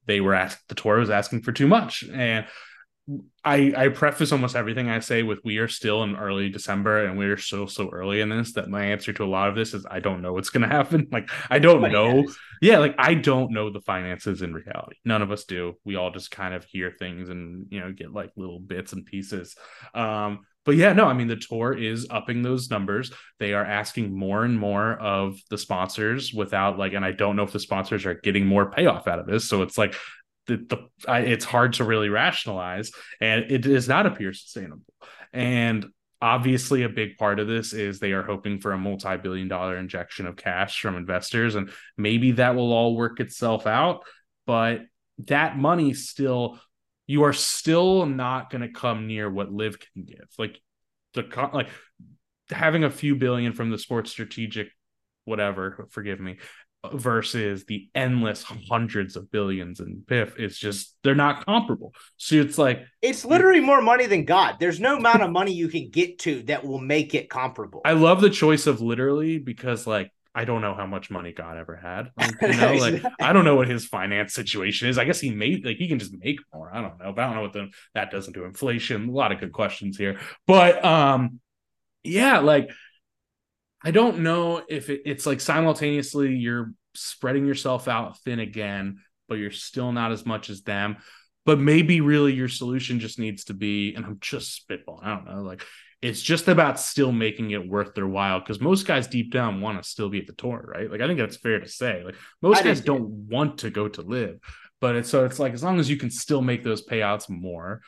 they were asked, the tour was asking for too much, and I I preface almost everything I say with we are still in early December and we are so so early in this that my answer to a lot of this is I don't know what's going to happen. Like I don't know. Yeah, like I don't know the finances in reality. None of us do. We all just kind of hear things and you know get like little bits and pieces. Um, but yeah, no, I mean the tour is upping those numbers. They are asking more and more of the sponsors without like, and I don't know if the sponsors are getting more payoff out of this. So it's like the, the I, it's hard to really rationalize, and it does not appear sustainable. And obviously, a big part of this is they are hoping for a multi-billion dollar injection of cash from investors, and maybe that will all work itself out. But that money still, you are still not going to come near what LIV can give. Like the like having a few billion from the sports strategic, whatever. Forgive me versus the endless hundreds of billions in PIF, it's just they're not comparable. So it's like It's literally more money than God. There's no amount of money you can get to that will make it comparable. I love the choice of literally because like I don't know how much money God ever had. You know, like I don't know what his finance situation is. I guess he made like he can just make more. I don't know, but I don't know what the, that doesn't do inflation. A lot of good questions here, but um, yeah, like I don't know if it, it's like simultaneously you're spreading yourself out thin again, but you're still not as much as them. But maybe really your solution just needs to be, and I'm just spitballing. I don't know, like it's just about still making it worth their while because most guys deep down want to still be at the tour, right? Like I think that's fair to say. Like most I guys too. don't want to go to LIV, but it's so it's like as long as you can still make those payouts more,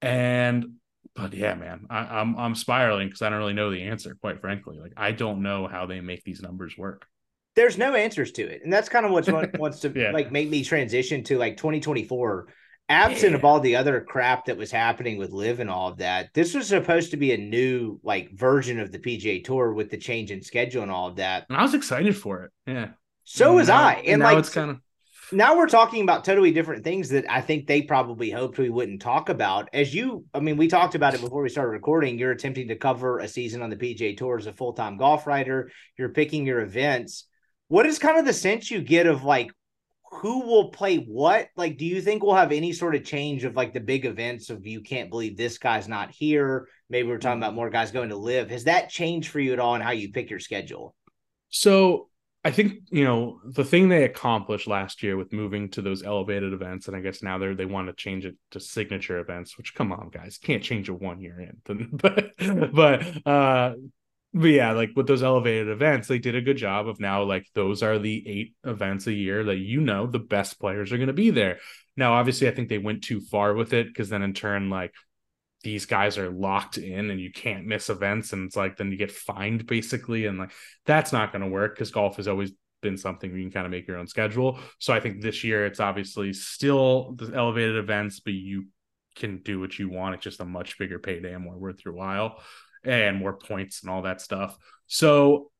and but yeah, man, I, I'm I'm spiraling because I don't really know the answer, quite frankly. Like I don't know how they make these numbers work. there's no answers to it and that's kind of what's what wants to Yeah. like make me transition to like 2024 absent of all the other crap that was happening with LIV and all of that this was supposed to be a new like version of the pga tour with the change in schedule and all of that And I was excited for it. Yeah. so And was now- i and, now like it's kind of now we're talking about totally different things that I think they probably hoped we wouldn't talk about. As you, I mean, we talked about it before we started recording. You're attempting to cover a season on the PGA Tour as a full time golf writer. You're picking your events. What is kind of the sense you get of like who will play what? Like, do you think we'll have any sort of change of like the big events of you can't believe this guy's not here? Maybe we're talking about mm-hmm. more guys going to LIV. Has that changed for you at all in how you pick your schedule? So I think you know the thing they accomplished last year with moving to those elevated events, and I guess now they they want to change it to signature events. Which, come on, guys, can't change it one year in. but but uh, but yeah, like with those elevated events, they did a good job of now like those are the eight events a year that you know the best players are going to be there. Now, obviously, I think they went too far with it because then in turn, like these guys are locked in and you can't miss events and it's like then you get fined basically and like that's not going to work because golf has always been something you can kind of make your own schedule. So i think this year it's obviously still the elevated events but you can do what you want. It's just a much bigger payday and more worth your while and more points and all that stuff. So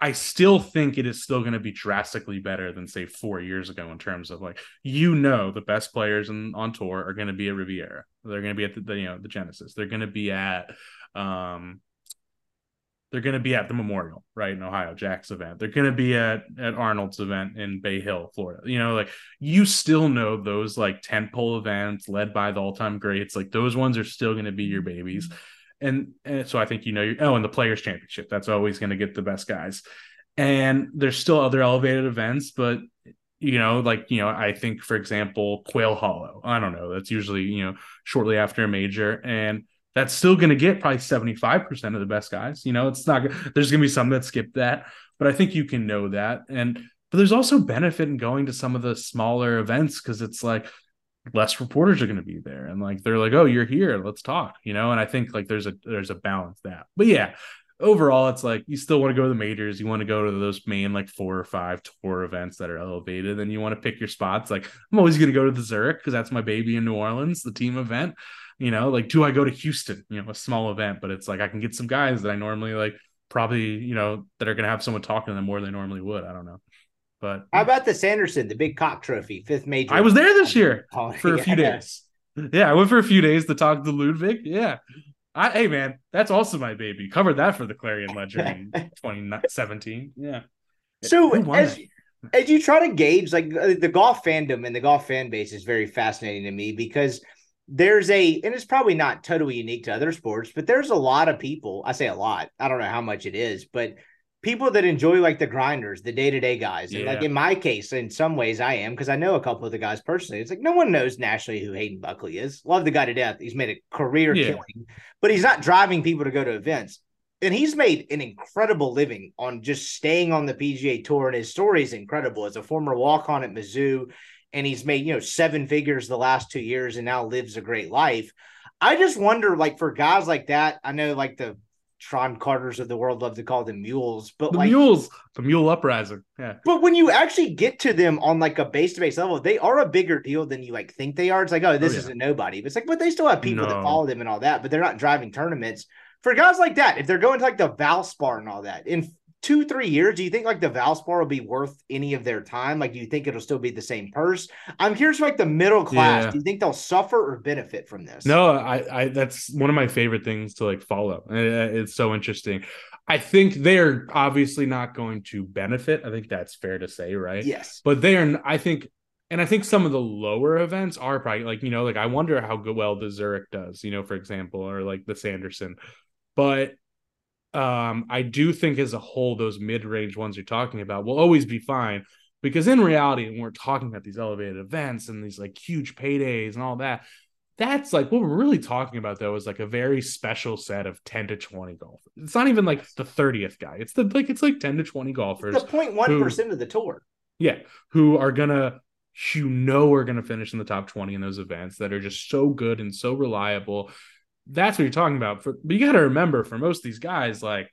I still think it is still going to be drastically better than say four years ago in terms of like you know the best players in, on tour are going to be at Riviera. They're going to be at the, the you know the Genesis. They're going to be at um they're going to be at the Memorial right in Ohio Jack's event. They're going to be at at Arnold's event in Bay Hill, Florida. You know like you still know those like tentpole events led by the all time greats. Like those ones are still going to be your babies and, and so I think you know you oh and the players championship that's always going to get the best guys and there's still other elevated events but you know like you know I think for example Quail Hollow. I don't know. That's usually you know shortly after a major and that's still going to get probably 75% of the best guys you know? It's not there's going to be some that skip that but I think you can know that and but there's also benefit in going to some of the smaller events because it's like less reporters are going to be there and like they're like oh you're here. Let's talk you know? And i think like there's a there's a balance that but yeah overall it's like you still want to go to the majors you want to go to those main like four or five tour events that are elevated and you want to pick your spots like i'm always going to go to the zurich because that's my baby in new orleans the team event you know like do i go to houston you know a small event but it's like i can get some guys that i normally like probably you know that are going to have someone talking to them more than they normally would i don't know but how about the Sanderson, the big cock trophy, fifth major? I was there this year oh, for a few days. Yeah, I went for a few days to talk to Ludvig. Yeah. I, hey man, that's also my baby. Covered that for the Clarion Ledger in 2017. Yeah. So as, as you try to gauge like uh, the golf fandom and the golf fan base is very fascinating to me because there's a and it's probably not totally unique to other sports, but there's a lot of people. I say a lot. I don't know how much it is, but people that enjoy like the grinders, the day to day guys. And yeah. like in my case, in some ways, I am because I know a couple of the guys personally. It's like no one knows nationally who Hayden Buckley is. Love the guy to death. He's made a career yeah. killing, but he's not driving people to go to events. And he's made an incredible living on just staying on the PGA Tour, and his story is incredible. As a former walk on at Mizzou, and he's made you know seven figures the last two years, and now lives a great life. I just wonder, like for guys like that, I know like the Tron Carters of the world love to call them mules, but the like mules, the mule uprising. Yeah. But when you actually get to them on like a base to base level, they are a bigger deal than you like think they are. It's like, oh, this oh, yeah. isn't nobody. But it's like, but they still have people no. that follow them and all that, but they're not driving tournaments. For guys like that, if they're going to like the Valspar and all that, in two, three years, do you think like the Valspar will be worth any of their time? Like, do you think it'll still be the same purse? I'm curious, like the middle class, yeah. do you think they'll suffer or benefit from this? No, I, I, that's one of my favorite things to like follow. It's so interesting. I think they're obviously not going to benefit. I think that's fair to say, right? Yes. But they are, I think, and I think some of the lower events are probably like, you know, like I wonder how good well the Zurich does, you know, for example, or like the Sanderson. But um, I do think as a whole, those mid range ones you're talking about will always be fine because in reality, when we're talking about these elevated events and these like huge paydays and all that, that's like what we're really talking about though is like a very special set of 10 to 20 golfers. It's not even like the 30th guy. It's the like it's like 10 to 20 golfers. It's the 0.1% of the tour. Yeah, who are gonna you know are gonna finish in the top 20 in those events that are just so good and so reliable that's what you're talking about. For but you got to remember, for most of these guys, like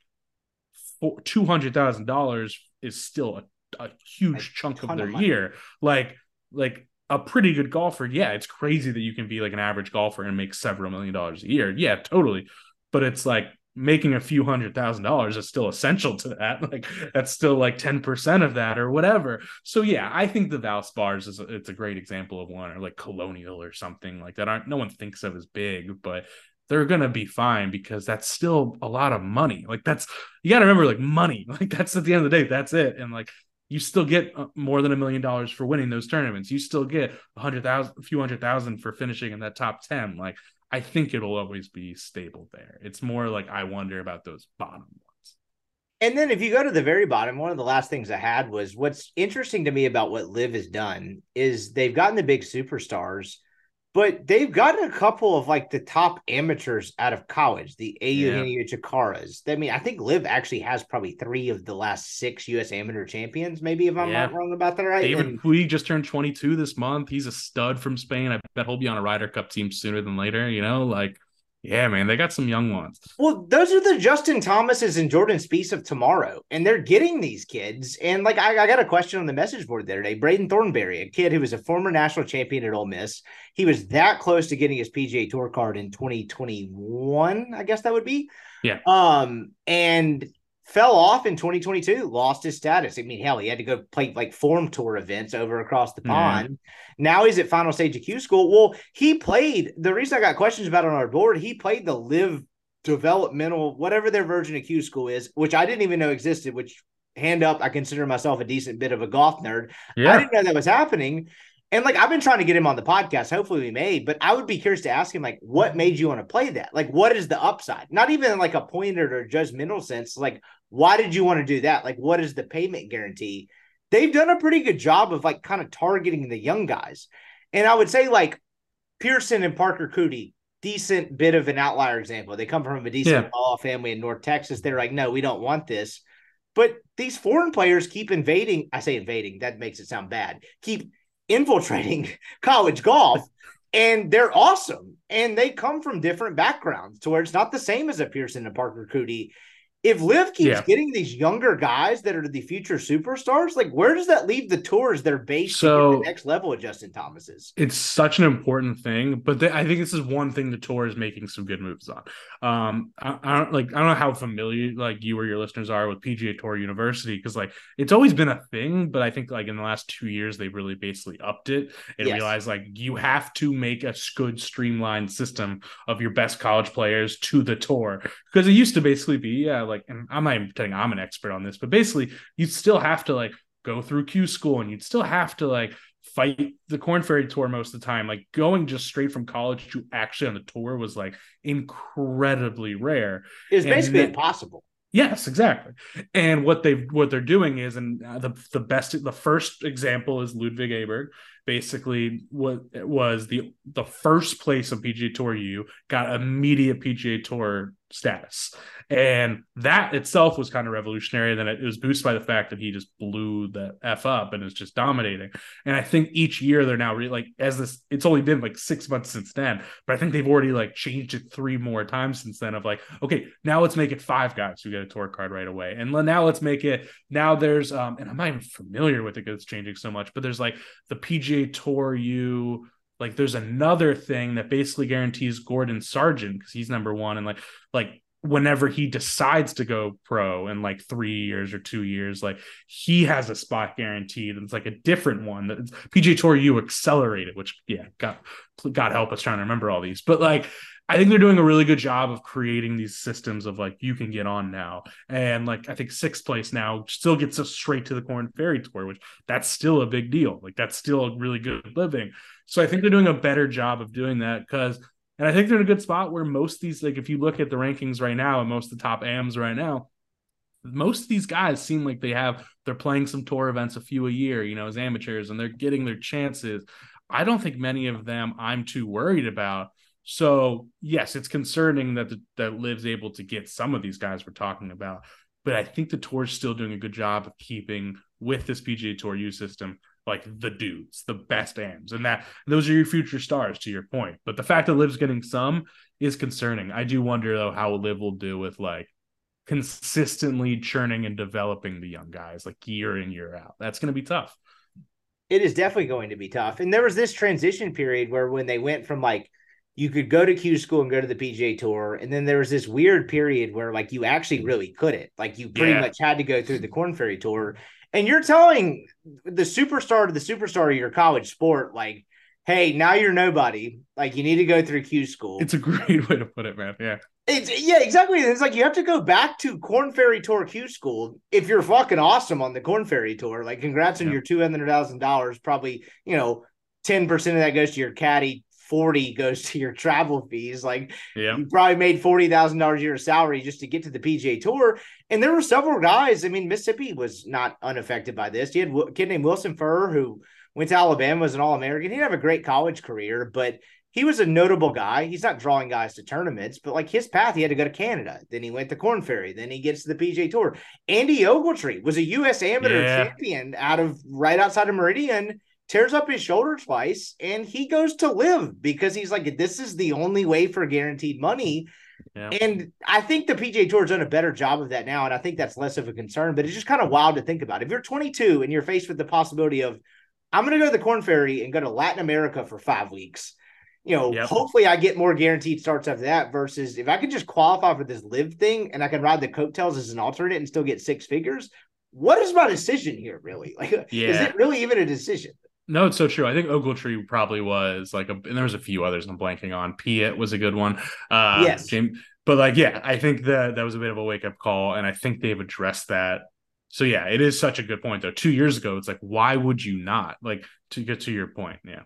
two hundred thousand dollars is still a, a huge a chunk of their of year. Like like a pretty good golfer, yeah, it's crazy that you can be like an average golfer and make several million dollars a year. Yeah, totally. But it's like making a few hundred thousand dollars is still essential to that. Like that's still like 10% of that or whatever. So yeah, I think the Valspars is a, it's a great example of one or like Colonial or something like that. Aren't no one thinks of as big, but they're gonna be fine because that's still a lot of money. Like that's you got to remember, like money, like that's at the end of the day, that's it. And like you still get uh, more than a million dollars for winning those tournaments. You still get a hundred thousand, a few hundred thousand for finishing in that top ten. Like I think it'll always be stable there. It's more like I wonder about those bottom ones. And then if you go to the very bottom, one of the last things I had was what's interesting to me about what LIV has done is they've gotten the big superstars but they've gotten a couple of like the top amateurs out of college, the Eugenio yeah. Chacarras. I mean, I think LIV actually has probably three of the last six U.S. amateur champions. Maybe if I'm yeah. not wrong about that, right? David and, Puig just turned 22 this month. He's a stud from Spain. I bet he'll be on a Ryder Cup team sooner than later. You know, like yeah, man, they got some young ones. Well, those are the Justin Thomases and Jordan Spieth of tomorrow, and they're getting these kids. And like, I, I got a question on the message board the other day. Braden Thornberry, a kid who was a former national champion at Ole Miss, he was that close to getting his PGA Tour card in 2021. I guess that would be. Yeah. Um, and fell off in 2022, lost his status. I mean, hell, he had to go play like form tour events over across the pond. Now he's at final stage of Q school. Well, he played the reason I got questions about on our board, he played the LIV developmental, whatever their version of Q school is, which I didn't even know existed, which hand up, I consider myself a decent bit of a golf nerd. Yeah. I didn't know that was happening. And like I've been trying to get him on the podcast. Hopefully we may, but I would be curious to ask him like what made you want to play that? Like what is the upside? Not even like a pointed or judgmental sense. Like why did you want to do that? Like what is the payment guarantee? They've done a pretty good job of like kind of targeting the young guys. And I would say like Pearson and Parker Coody, decent bit of an outlier example. They come from a decent yeah. family in North Texas. They're like, no, we don't want this. But these foreign players keep invading. I say invading, that makes it sound bad. Keep infiltrating college golf and they're awesome and they come from different backgrounds to where it's not the same as a Pearson and Parker Coody if LIV keeps yeah. getting these younger guys that are the future superstars, like where does that leave the tours they're based so, the next level of Justin Thomas's? It's such an important thing, but I think this is one thing the tour is making some good moves on. Um, I, I, don't like I don't know how familiar like you or your listeners are with PGA Tour University because like it's always been a thing, but I think like in the last two years they've really basically upped it and yes. realized like you have to make a good streamlined system of your best college players to the tour because it used to basically be yeah like and I'm not even pretending I'm an expert on this, but basically, you'd still have to like go through Q school and you'd still have to like fight the Korn Ferry tour most of the time. Like going just straight from college to actually on the tour was like incredibly rare. It was basically then, impossible. Yes, exactly. And what they what they're doing is, and uh, the the best the first example is Ludvig Aberg. Basically, what was the the first place of PGA Tour U got immediate PGA Tour status. And that itself was kind of revolutionary. And then it, was boosted by the fact that he just blew the F up and is just dominating. And I think each year they're now really like, as this, it's only been like six months since then, but I think they've already like changed it three more times since then of like, okay, now let's make it five guys who get a tour card right away. And now let's make it, now there's, um, and I'm not even familiar with it because it's changing so much, but there's like the PGA Tour U like there's another thing that basically guarantees Gordon Sargent because he's number one and like like whenever he decides to go pro in like three years or two years, like he has a spot guaranteed. And it's like a different one that PGA Tour U accelerated, which yeah, God, God help us trying to remember all these. But like I think they're doing a really good job of creating these systems of like you can get on now. And like I think sixth place now still gets us straight to the Korn Ferry Tour, which that's still a big deal. Like that's still a really good living. So I think they're doing a better job of doing that because and I think they're in a good spot where most these, like if you look at the rankings right now and most of the top AMs right now, most of these guys seem like they have they're playing some tour events a few a year, you know, as amateurs, and they're getting their chances. I don't think many of them I'm too worried about. So yes, it's concerning that the, that LIV's able to get some of these guys we're talking about, but I think the tour's still doing a good job of keeping with this PGA Tour U system like the dudes, the best AMs, and that those are your future stars. To your point, but the fact that LIV's getting some is concerning. I do wonder though how LIV will do with like consistently churning and developing the young guys like year in year out. That's going to be tough. It is definitely going to be tough. And there was this transition period where when they went from like you could go to Q school and go to the PGA Tour, and then there was this weird period where like you actually really couldn't. Like you pretty Yeah. much had to go through the Korn Ferry Tour, and you're telling the superstar to the superstar of your college sport, like, hey, now you're nobody. Like you need to go through Q school. It's a great way to put it, man. Yeah. It's yeah, exactly. It's like you have to go back to Korn Ferry Tour Q School if you're fucking awesome on the Korn Ferry Tour. Like, congrats on your two hundred thousand dollars. Probably, you know, ten percent of that goes to your caddy, forty goes to your travel fees. Like, Yeah. you probably made forty thousand dollars a year of salary just to get to the PGA Tour. And there were several guys. I mean, Mississippi was not unaffected by this. You had a kid named Wilson Furr who went to Alabama, was an All American. He didn't have a great college career, but he was a notable guy. He's not drawing guys to tournaments, but like his path, he had to go to Canada. Then he went to Korn Ferry. Then he gets to the PGA Tour. Andy Ogletree was a U.S. amateur Yeah. champion out of right outside of Meridian. Tears up his shoulder twice, and he goes to LIV because he's like, this is the only way for guaranteed money. Yeah. And I think the PGA Tour's done a better job of that now, and I think that's less of a concern. But it's just kind of wild to think about. If you're 22 and you're faced with the possibility of, I'm going to go to the Korn Ferry and go to Latin America for five weeks. You know, Yep. hopefully I get more guaranteed starts after that. Versus if I could just qualify for this LIV thing and I can ride the coattails as an alternate and still get six figures. What is my decision here, really? Like, is it really even a decision? No, it's so true. I think Ogletree probably was like, a, and there was a few others I'm blanking on. Piet was a good one. Uh, Yes. James, but like, yeah, I think that that was a bit of a wake up call, and I think they've addressed that. So yeah, it is such a good point though. Two years ago, it's like, why would you not? Like to get to your point, yeah.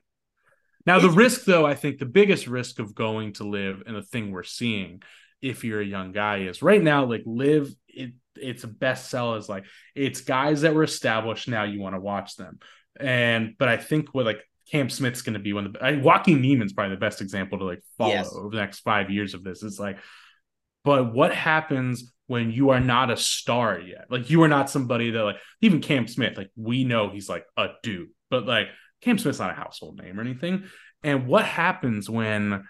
Now the risk, though, I think the biggest risk of going to LIV and the thing we're seeing, if you're a young guy, is right now like LIV. It it's a best sell is like it's guys that were established. Now you want to watch them, and but I think what like Cam Smith's going to be one of the I, Joaquin Niemann's probably the best example to like follow Yes. over the next five years of this. It's like, but what happens when you are not a star yet? Like you are not somebody that like even Cam Smith, like we know he's like a dude, but like Cam Smith's not a household name or anything. And what happens when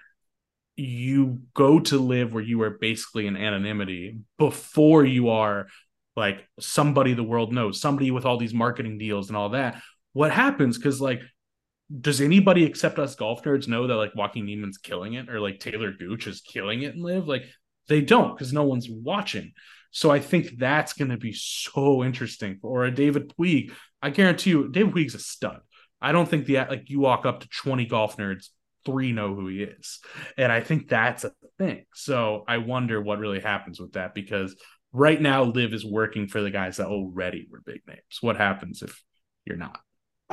you go to LIV where you are basically in anonymity before you are like somebody the world knows, somebody with all these marketing deals and all that? What happens? Because like does anybody except us golf nerds know that like Joaquin Niemann's killing it or like Taylor Gooch is killing it and LIV? Like they don't because no one's watching. So I think that's going to be so interesting. Or a David Puig, I guarantee you, David Puig's a stud. I don't think the like you walk up to 20 golf nerds, three know who he is. And I think that's a thing. So I wonder what really happens with that because right now LIV is working for the guys that already were big names. What happens if you're not?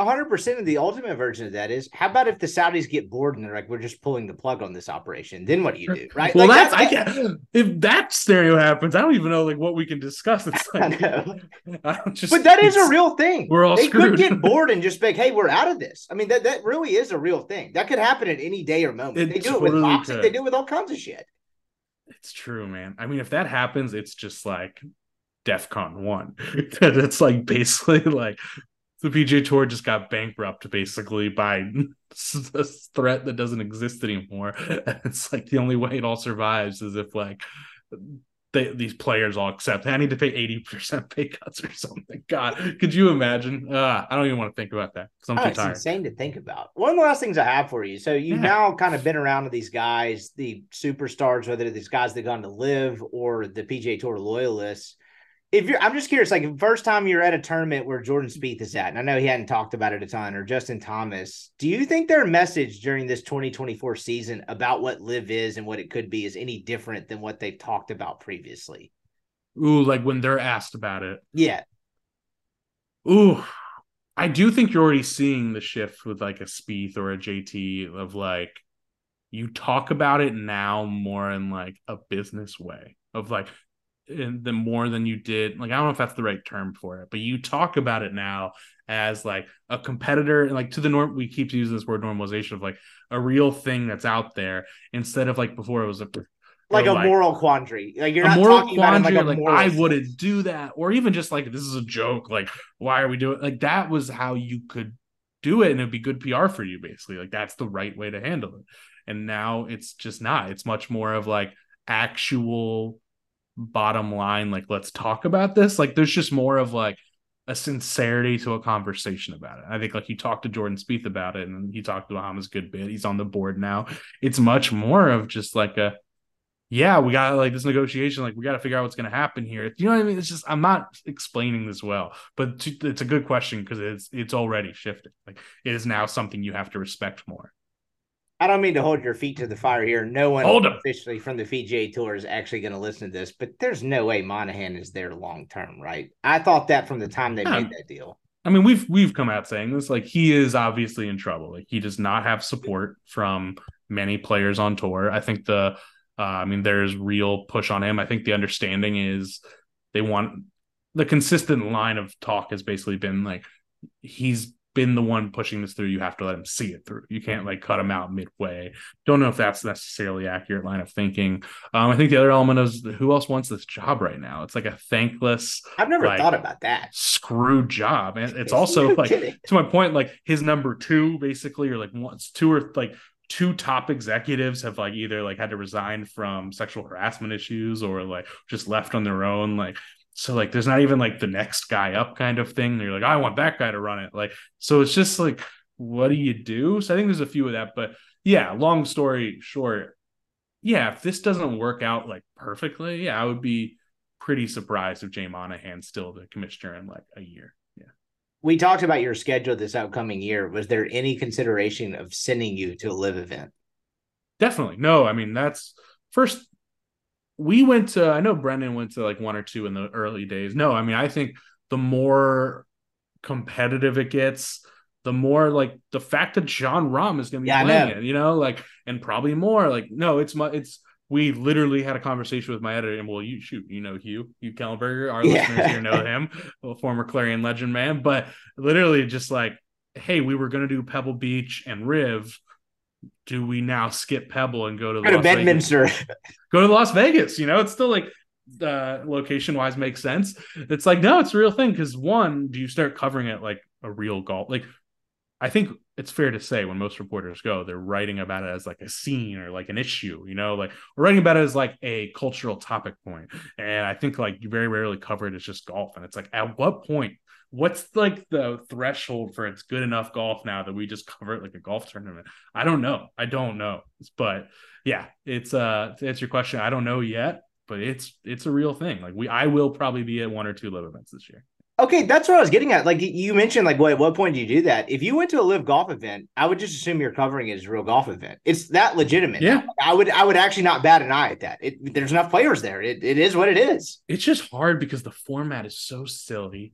Hundred percent of the ultimate version of that is how about if the Saudis get bored and they're like, we're just pulling the plug on this operation? Then what do you do? Right? Well, Like, that's I can't. If that scenario happens, I don't even know like what we can discuss. It's I like. I don't just. But that is a real thing. we're all they could get bored and just be like, hey, we're out of this. I mean, that, that really is a real thing. That could happen at any day or moment. It they do it with boxing, could. they do it with all kinds of shit. It's true, man. I mean, if that happens, it's just like DEFCON one. it's like basically like the PGA Tour just got bankrupt basically by a threat that doesn't exist anymore. It's like the only way it all survives is if like they, these players all accept. I need to pay eighty percent pay cuts or something. God, could you imagine? Uh, I don't even want to think about that because I'm Oh, too it's tired. insane to think about. One of the last things I have for you. So you've Yeah. now kind of been around to these guys, the superstars, whether these guys that gone to LIV or the PGA Tour loyalists. If you're, I'm just curious, like first time you're at a tournament where Jordan Spieth is at, and I know he hadn't talked about it a ton, or Justin Thomas. Do you think their message during this 2024 season about what LIV is and what it could be is any different than what they've talked about previously? Ooh, like when they're asked about it. Yeah, Ooh, I do think you're already seeing the shift with like a Spieth or a JT of like you talk about it now more in like a business way of like the more than you did like I don't know if that's the right term for it, but you talk about it now as like a competitor and like to the norm we keep using this word normalization of like a real thing that's out there instead of like before it was a like a like- moral quandary. Like you're not moral talking about it like a like, I wouldn't do that, or even just like this is a joke. Like, why are we doing? Like that was how you could do it, and it'd be good PR for you, basically. Like that's the right way to handle it. And now it's just not. It's much more of like actual bottom line. Like let's talk about this. Like there's just more of like a sincerity to a conversation about it. I think like you talked to Jordan Spieth about it, and he talked to Bahamas good bit. He's on the board now. It's much more of just like a yeah, we got like this negotiation, like we got to figure out what's going to happen here. You know what I mean? It's just I'm not explaining this well, but it's a good question because it's it's already shifted. Like it is now something you have to respect more. I don't mean to hold your feet to the fire here. No one Hold officially from the PGA Tour is actually going to listen to this, but there's no way Monahan is there long term, right? I thought that from the time they Yeah. made that deal. I mean, we've we've come out saying this. Like he is obviously in trouble. Like he does not have support from many players on tour. I think the, uh, I mean, there's real push on him. I think the understanding is they want the consistent line of talk has basically been like he's been the one pushing this through. You have to let him see it through. You can't like cut him out midway. Don't know if that's necessarily accurate line of thinking. Um, I think the other element is who else wants this job right now? It's like a thankless I've never Like, thought about that. screw job. And it's also No like kidding. to my point, like his number two, basically, or like once two or like two top executives have like either like had to resign from sexual harassment issues or like just left on their own. Like so like there's not even like the next guy up kind of thing. You're like, I want that guy to run it. Like, so it's just like, what do you do? So I think there's a few of that, but yeah, long story short, yeah, if this doesn't work out like perfectly, yeah, I would be pretty surprised if Jay Monahan's still the commissioner in like a year. Yeah. We talked about your schedule this upcoming year. Was there any consideration of sending you to a LIV event? Definitely. No, I mean that's first we went to I know Brendan went to like one or two in the early days. No, I mean I think the more competitive it gets, the more like the fact that Jon Rahm is gonna be Yeah, playing it, you know, like and probably more. Like, no, it's my it's we literally had a conversation with my editor, and well, you shoot, you know Hugh, Hugh Kellenberger, our Yeah. listeners here know him, a former Clarion Ledger man, but literally just like, hey, we were gonna do Pebble Beach and Riv. Do we now skip Pebble and go to Go to Bedminster. Go to Las Vegas. You know, it's still like uh, location wise makes sense. It's like no, it's a real thing because one, do you start covering it like a real golf? Like, I think it's fair to say when most reporters go, they're writing about it as like a scene or like an issue. You know, like we're writing about it as like a cultural topic point. And I think like you very rarely cover it as just golf. And it's like at what point? What's like the threshold for it's good enough golf now that we just cover it like a golf tournament? I don't know. I don't know. But yeah, it's uh to answer your question, I don't know yet, but it's it's a real thing. Like we I will probably be at one or two LIV events this year. Okay, that's what I was getting at. Like you mentioned, like what at what point do you do that? If you went to a LIV golf event, I would just assume you're covering it as a real golf event. It's that legitimate. Yeah. I would I would actually not bat an eye at that. It, there's enough players there. It, it is what it is. It's just hard because the format is so silly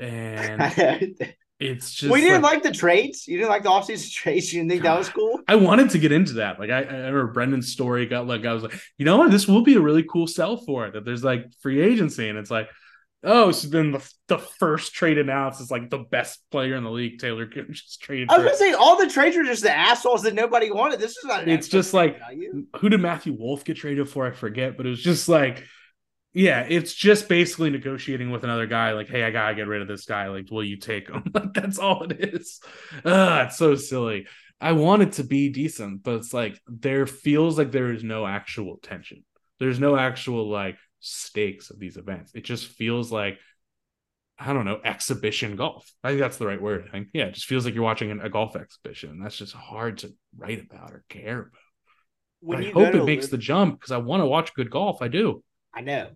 and it's just we didn't like- like the trades. You didn't like the offseason trades. You didn't think that was cool. I wanted to get into that. Like I, I remember Brendan's story got like I was like, you know what, this will be a really cool sell for it. That there's like free agency, and it's like, oh, so then the, the first trade announced is like the best player in the league, Taylor Gooch, just traded I was gonna say all the trades were just the assholes that nobody wanted. This is not. It's just like value. who did Matthew Wolff get traded for? I forget, but it was just like, yeah, it's just basically negotiating with another guy. Like, hey, I gotta get rid of this guy. Like, will you take him? Like, that's all it is. Ah, it's so silly. I want it to be decent, but it's like there feels like there is no actual tension. There's no actual like stakes of these events. It just feels like I don't know, exhibition golf. I think that's the right word. I think, yeah, it just feels like you're watching an, a golf exhibition. That's just hard to write about or care about. I hope it makes LIV- the jump because I want to watch good golf. I do. I know,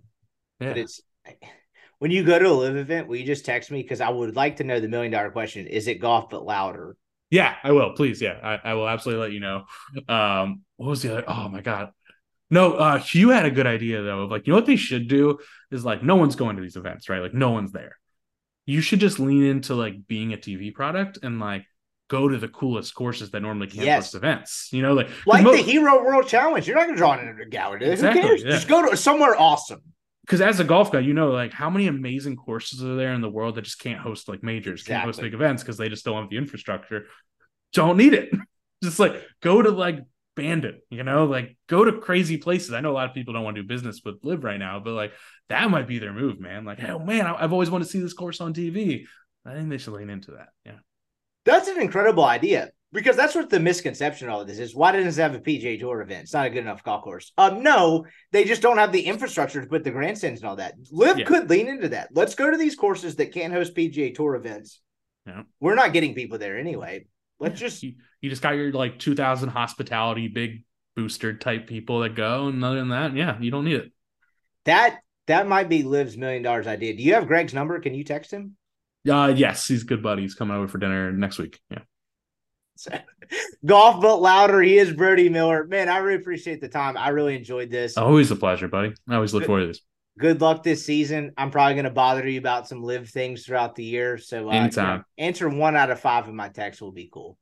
Yeah. but it's when you go to a LIV event. Will you just text me because I would like to know the million dollar question: Is it golf but louder? yeah, I will. Please, yeah, I, I will absolutely let you know. Um, what was the other? Oh my god, no. Uh, Hugh had a good idea though of like you know what they should do is like no one's going to these events, right? Like no one's there. You should just lean into like being a TV product and like go to the coolest courses that normally can't Yes. host events. You know, like Like mo- the Hero World Challenge, you're not going to draw it into a gallery. Exactly, Who cares? yeah. Just go to somewhere awesome. because as a golf guy, you know, like how many amazing courses are there in the world that just can't host like majors, can't host big events because they just don't have the infrastructure. Don't need it. just like go to like Bandon, you know, like go to crazy places. I know a lot of people don't want to do business with LIV right now, but like that might be their move, man. Like, oh man, I- I've always wanted to see this course on TV. I think they should lean into that. Yeah. That's an incredible idea. because that's what the misconception of all of this is. Why doesn't it have a PGA Tour event? It's not a good enough golf course. Um, no, they just don't have the infrastructure to put the grandstands and all that. LIV Yeah. could lean into that. Let's go to these courses that can't host PGA Tour events. Yeah. We're not getting people there anyway. Let's just you, you just got your like 2000 hospitality big booster type people that go and other than that yeah you don't need it that that might be LIV's million dollars idea. Do you have Greg's number? Can you text him? Uh yes he's good buddy he's coming over for dinner next week yeah Golf but louder. He is Brody Miller. Man, I really appreciate the time. I really enjoyed this. always a pleasure buddy i always look Good- forward to this good luck this season. I'm probably going to bother you about some LIV things throughout the year. So, uh, Anytime. yeah, answer one out of five of my texts will be cool.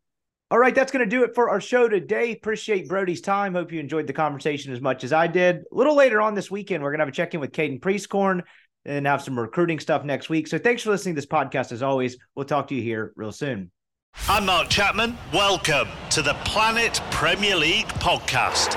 All right, that's going to do it for our show today. Appreciate Brody's time. Hope you enjoyed the conversation as much as I did. A little later on this weekend, we're going to have a check in with Caden Priestcorn and have some recruiting stuff next week. So, thanks for listening to this podcast. As always, we'll talk to you here real soon. I'm Mark Chapman. Welcome to the Planet Premier League podcast.